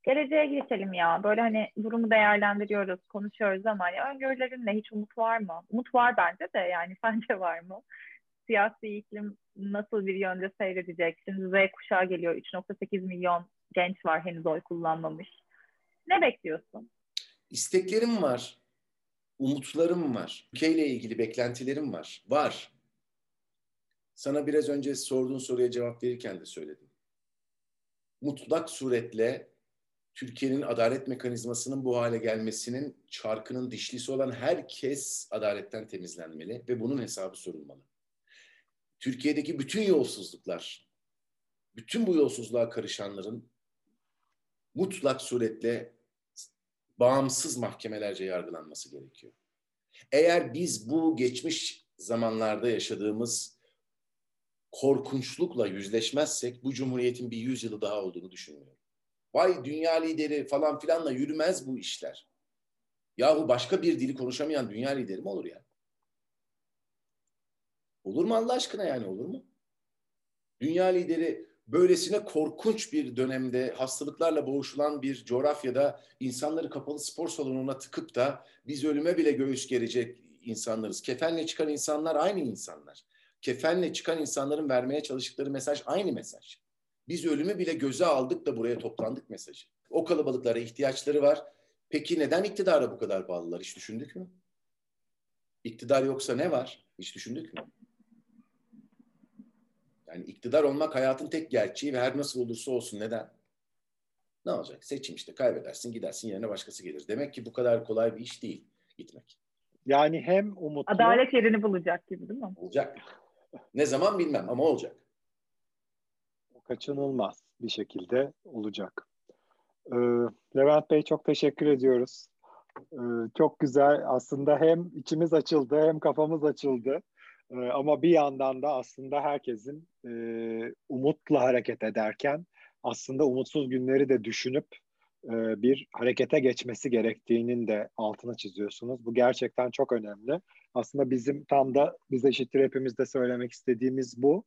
Speaker 3: Geleceğe geçelim ya. Böyle hani durumu değerlendiriyoruz, konuşuyoruz ama hani öngörülerinle hiç umut var mı? Umut var bence de yani <laughs> sence var mı? Siyasi iklim nasıl bir yönde seyredecek? Şimdi Z kuşağı geliyor. 3.8 milyon genç var henüz oy kullanmamış. Ne bekliyorsun?
Speaker 2: İsteklerim var. Umutlarım var. Ülke ile ilgili beklentilerim var. Var. Sana biraz önce sorduğun soruya cevap verirken de söyledim. Mutlak suretle Türkiye'nin adalet mekanizmasının bu hale gelmesinin çarkının dişlisi olan herkes adaletten temizlenmeli ve bunun hesabı sorulmalı. Türkiye'deki bütün yolsuzluklar, bütün bu yolsuzluğa karışanların mutlak suretle bağımsız mahkemelerce yargılanması gerekiyor. Eğer biz bu geçmiş zamanlarda yaşadığımız korkunçlukla yüzleşmezsek bu cumhuriyetin bir yüzyılı daha olduğunu düşünmüyorum. Vay dünya lideri falan filanla yürümez bu işler. Yahu başka bir dili konuşamayan dünya lideri mi olur ya? Olur mu Allah aşkına yani olur mu? Dünya lideri böylesine korkunç bir dönemde hastalıklarla boğuşulan bir coğrafyada insanları kapalı spor salonuna tıkıp da biz ölüme bile göğüs gerecek insanlarız. Kefenle çıkan insanlar aynı insanlar. Kefenle çıkan insanların vermeye çalıştıkları mesaj aynı mesaj. Biz ölümü bile göze aldık da buraya toplandık mesajı. O kalabalıklara ihtiyaçları var. Peki neden iktidara bu kadar bağlılar? Hiç düşündük mü? İktidar yoksa ne var? Hiç düşündük mü? Yani iktidar olmak hayatın tek gerçeği ve her nasıl olursa olsun neden? Ne olacak? Seçim işte kaybedersin gidersin yerine başkası gelir. Demek ki bu kadar kolay bir iş değil gitmek.
Speaker 1: Yani hem umutlu...
Speaker 3: Adalet yerini bulacak gibi değil mi?
Speaker 2: Olacak. Ne zaman bilmem ama olacak.
Speaker 1: O kaçınılmaz bir şekilde olacak. Ee, Levent Bey çok teşekkür ediyoruz. Ee, çok güzel aslında hem içimiz açıldı hem kafamız açıldı. Ee, ama bir yandan da aslında herkesin e, umutla hareket ederken aslında umutsuz günleri de düşünüp e, bir harekete geçmesi gerektiğinin de altına çiziyorsunuz. Bu gerçekten çok önemli. Aslında bizim tam da biz eşittir hepimizde söylemek istediğimiz bu.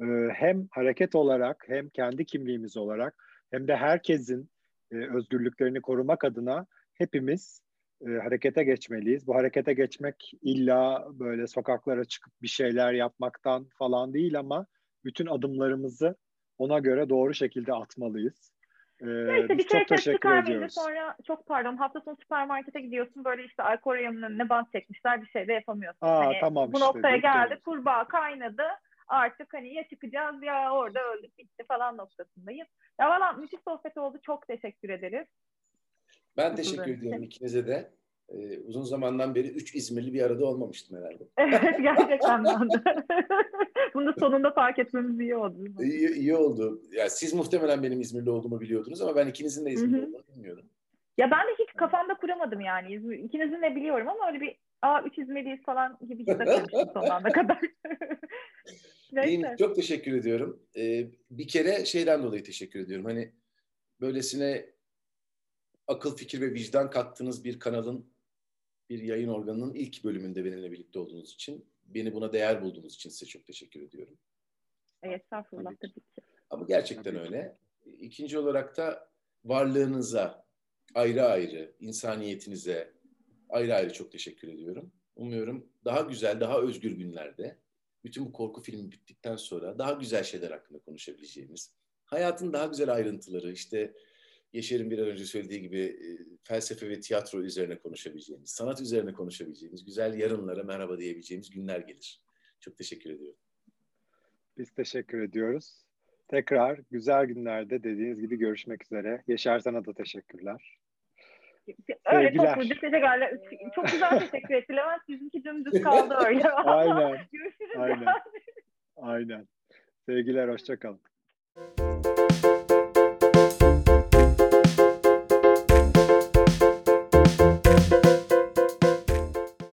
Speaker 1: E, hem hareket olarak hem kendi kimliğimiz olarak hem de herkesin e, özgürlüklerini korumak adına hepimiz e, harekete geçmeliyiz. Bu harekete geçmek illa böyle sokaklara çıkıp bir şeyler yapmaktan falan değil ama bütün adımlarımızı ona göre doğru şekilde atmalıyız.
Speaker 3: Ee, işte bir şey ses çıkarmayınca sonra çok pardon hafta sonu süpermarkete gidiyorsun böyle işte alkol reyonunun önüne bant çekmişler bir şey de yapamıyorsun.
Speaker 1: Aa, hani tamam
Speaker 3: bu
Speaker 1: işte,
Speaker 3: noktaya geldi kurbağa kaynadı artık hani ya çıkacağız ya orada öldük bitti falan noktasındayız. Ya valla müthiş sohbet oldu çok teşekkür ederiz.
Speaker 2: Ben teşekkür ediyorum ikinize de. Ee, uzun zamandan beri üç İzmirli bir arada olmamıştım herhalde. <laughs>
Speaker 3: evet gerçekten ben de. <laughs> Bunu sonunda fark etmemiz iyi oldu.
Speaker 2: İyi, iyi oldu. Ya siz muhtemelen benim İzmirli olduğumu biliyordunuz ama ben ikinizin de İzmirli olduğunu bilmiyordum.
Speaker 3: Ya ben de hiç kafamda kuramadım yani. İkinizin de biliyorum ama öyle bir aa üç İzmirliyiz falan gibi hissetmemiştim <laughs> son anda kadar.
Speaker 2: Neyse. Çok teşekkür ediyorum. Ee, bir kere şeyden dolayı teşekkür ediyorum. Hani böylesine akıl, fikir ve vicdan kattığınız bir kanalın, bir yayın organının ilk bölümünde benimle birlikte olduğunuz için, beni buna değer bulduğunuz için size çok teşekkür ediyorum.
Speaker 3: Estağfurullah tabii ki.
Speaker 2: Ama gerçekten tabii öyle. İkinci olarak da varlığınıza ayrı ayrı, insaniyetinize ayrı ayrı çok teşekkür ediyorum. Umuyorum daha güzel, daha özgür günlerde bütün bu korku filmi bittikten sonra daha güzel şeyler hakkında konuşabileceğimiz, hayatın daha güzel ayrıntıları, işte Yaşar'ın bir an önce söylediği gibi e, felsefe ve tiyatro üzerine konuşabileceğimiz, sanat üzerine konuşabileceğimiz, güzel yarınlara merhaba diyebileceğimiz günler gelir. Çok teşekkür ediyorum.
Speaker 1: Biz teşekkür ediyoruz. Tekrar güzel günlerde dediğiniz gibi görüşmek üzere. Yaşar sana da teşekkürler.
Speaker 3: Öyle
Speaker 1: Sevgiler.
Speaker 3: çok teşekkürler. Çok güzel teşekkür etti Levent. Sizinki dümdüz <laughs> kaldı öyle.
Speaker 1: Aynen. <laughs>
Speaker 3: Görüşürüz.
Speaker 1: Aynen.
Speaker 3: ya.
Speaker 1: Aynen. Sevgiler, hoşçakalın.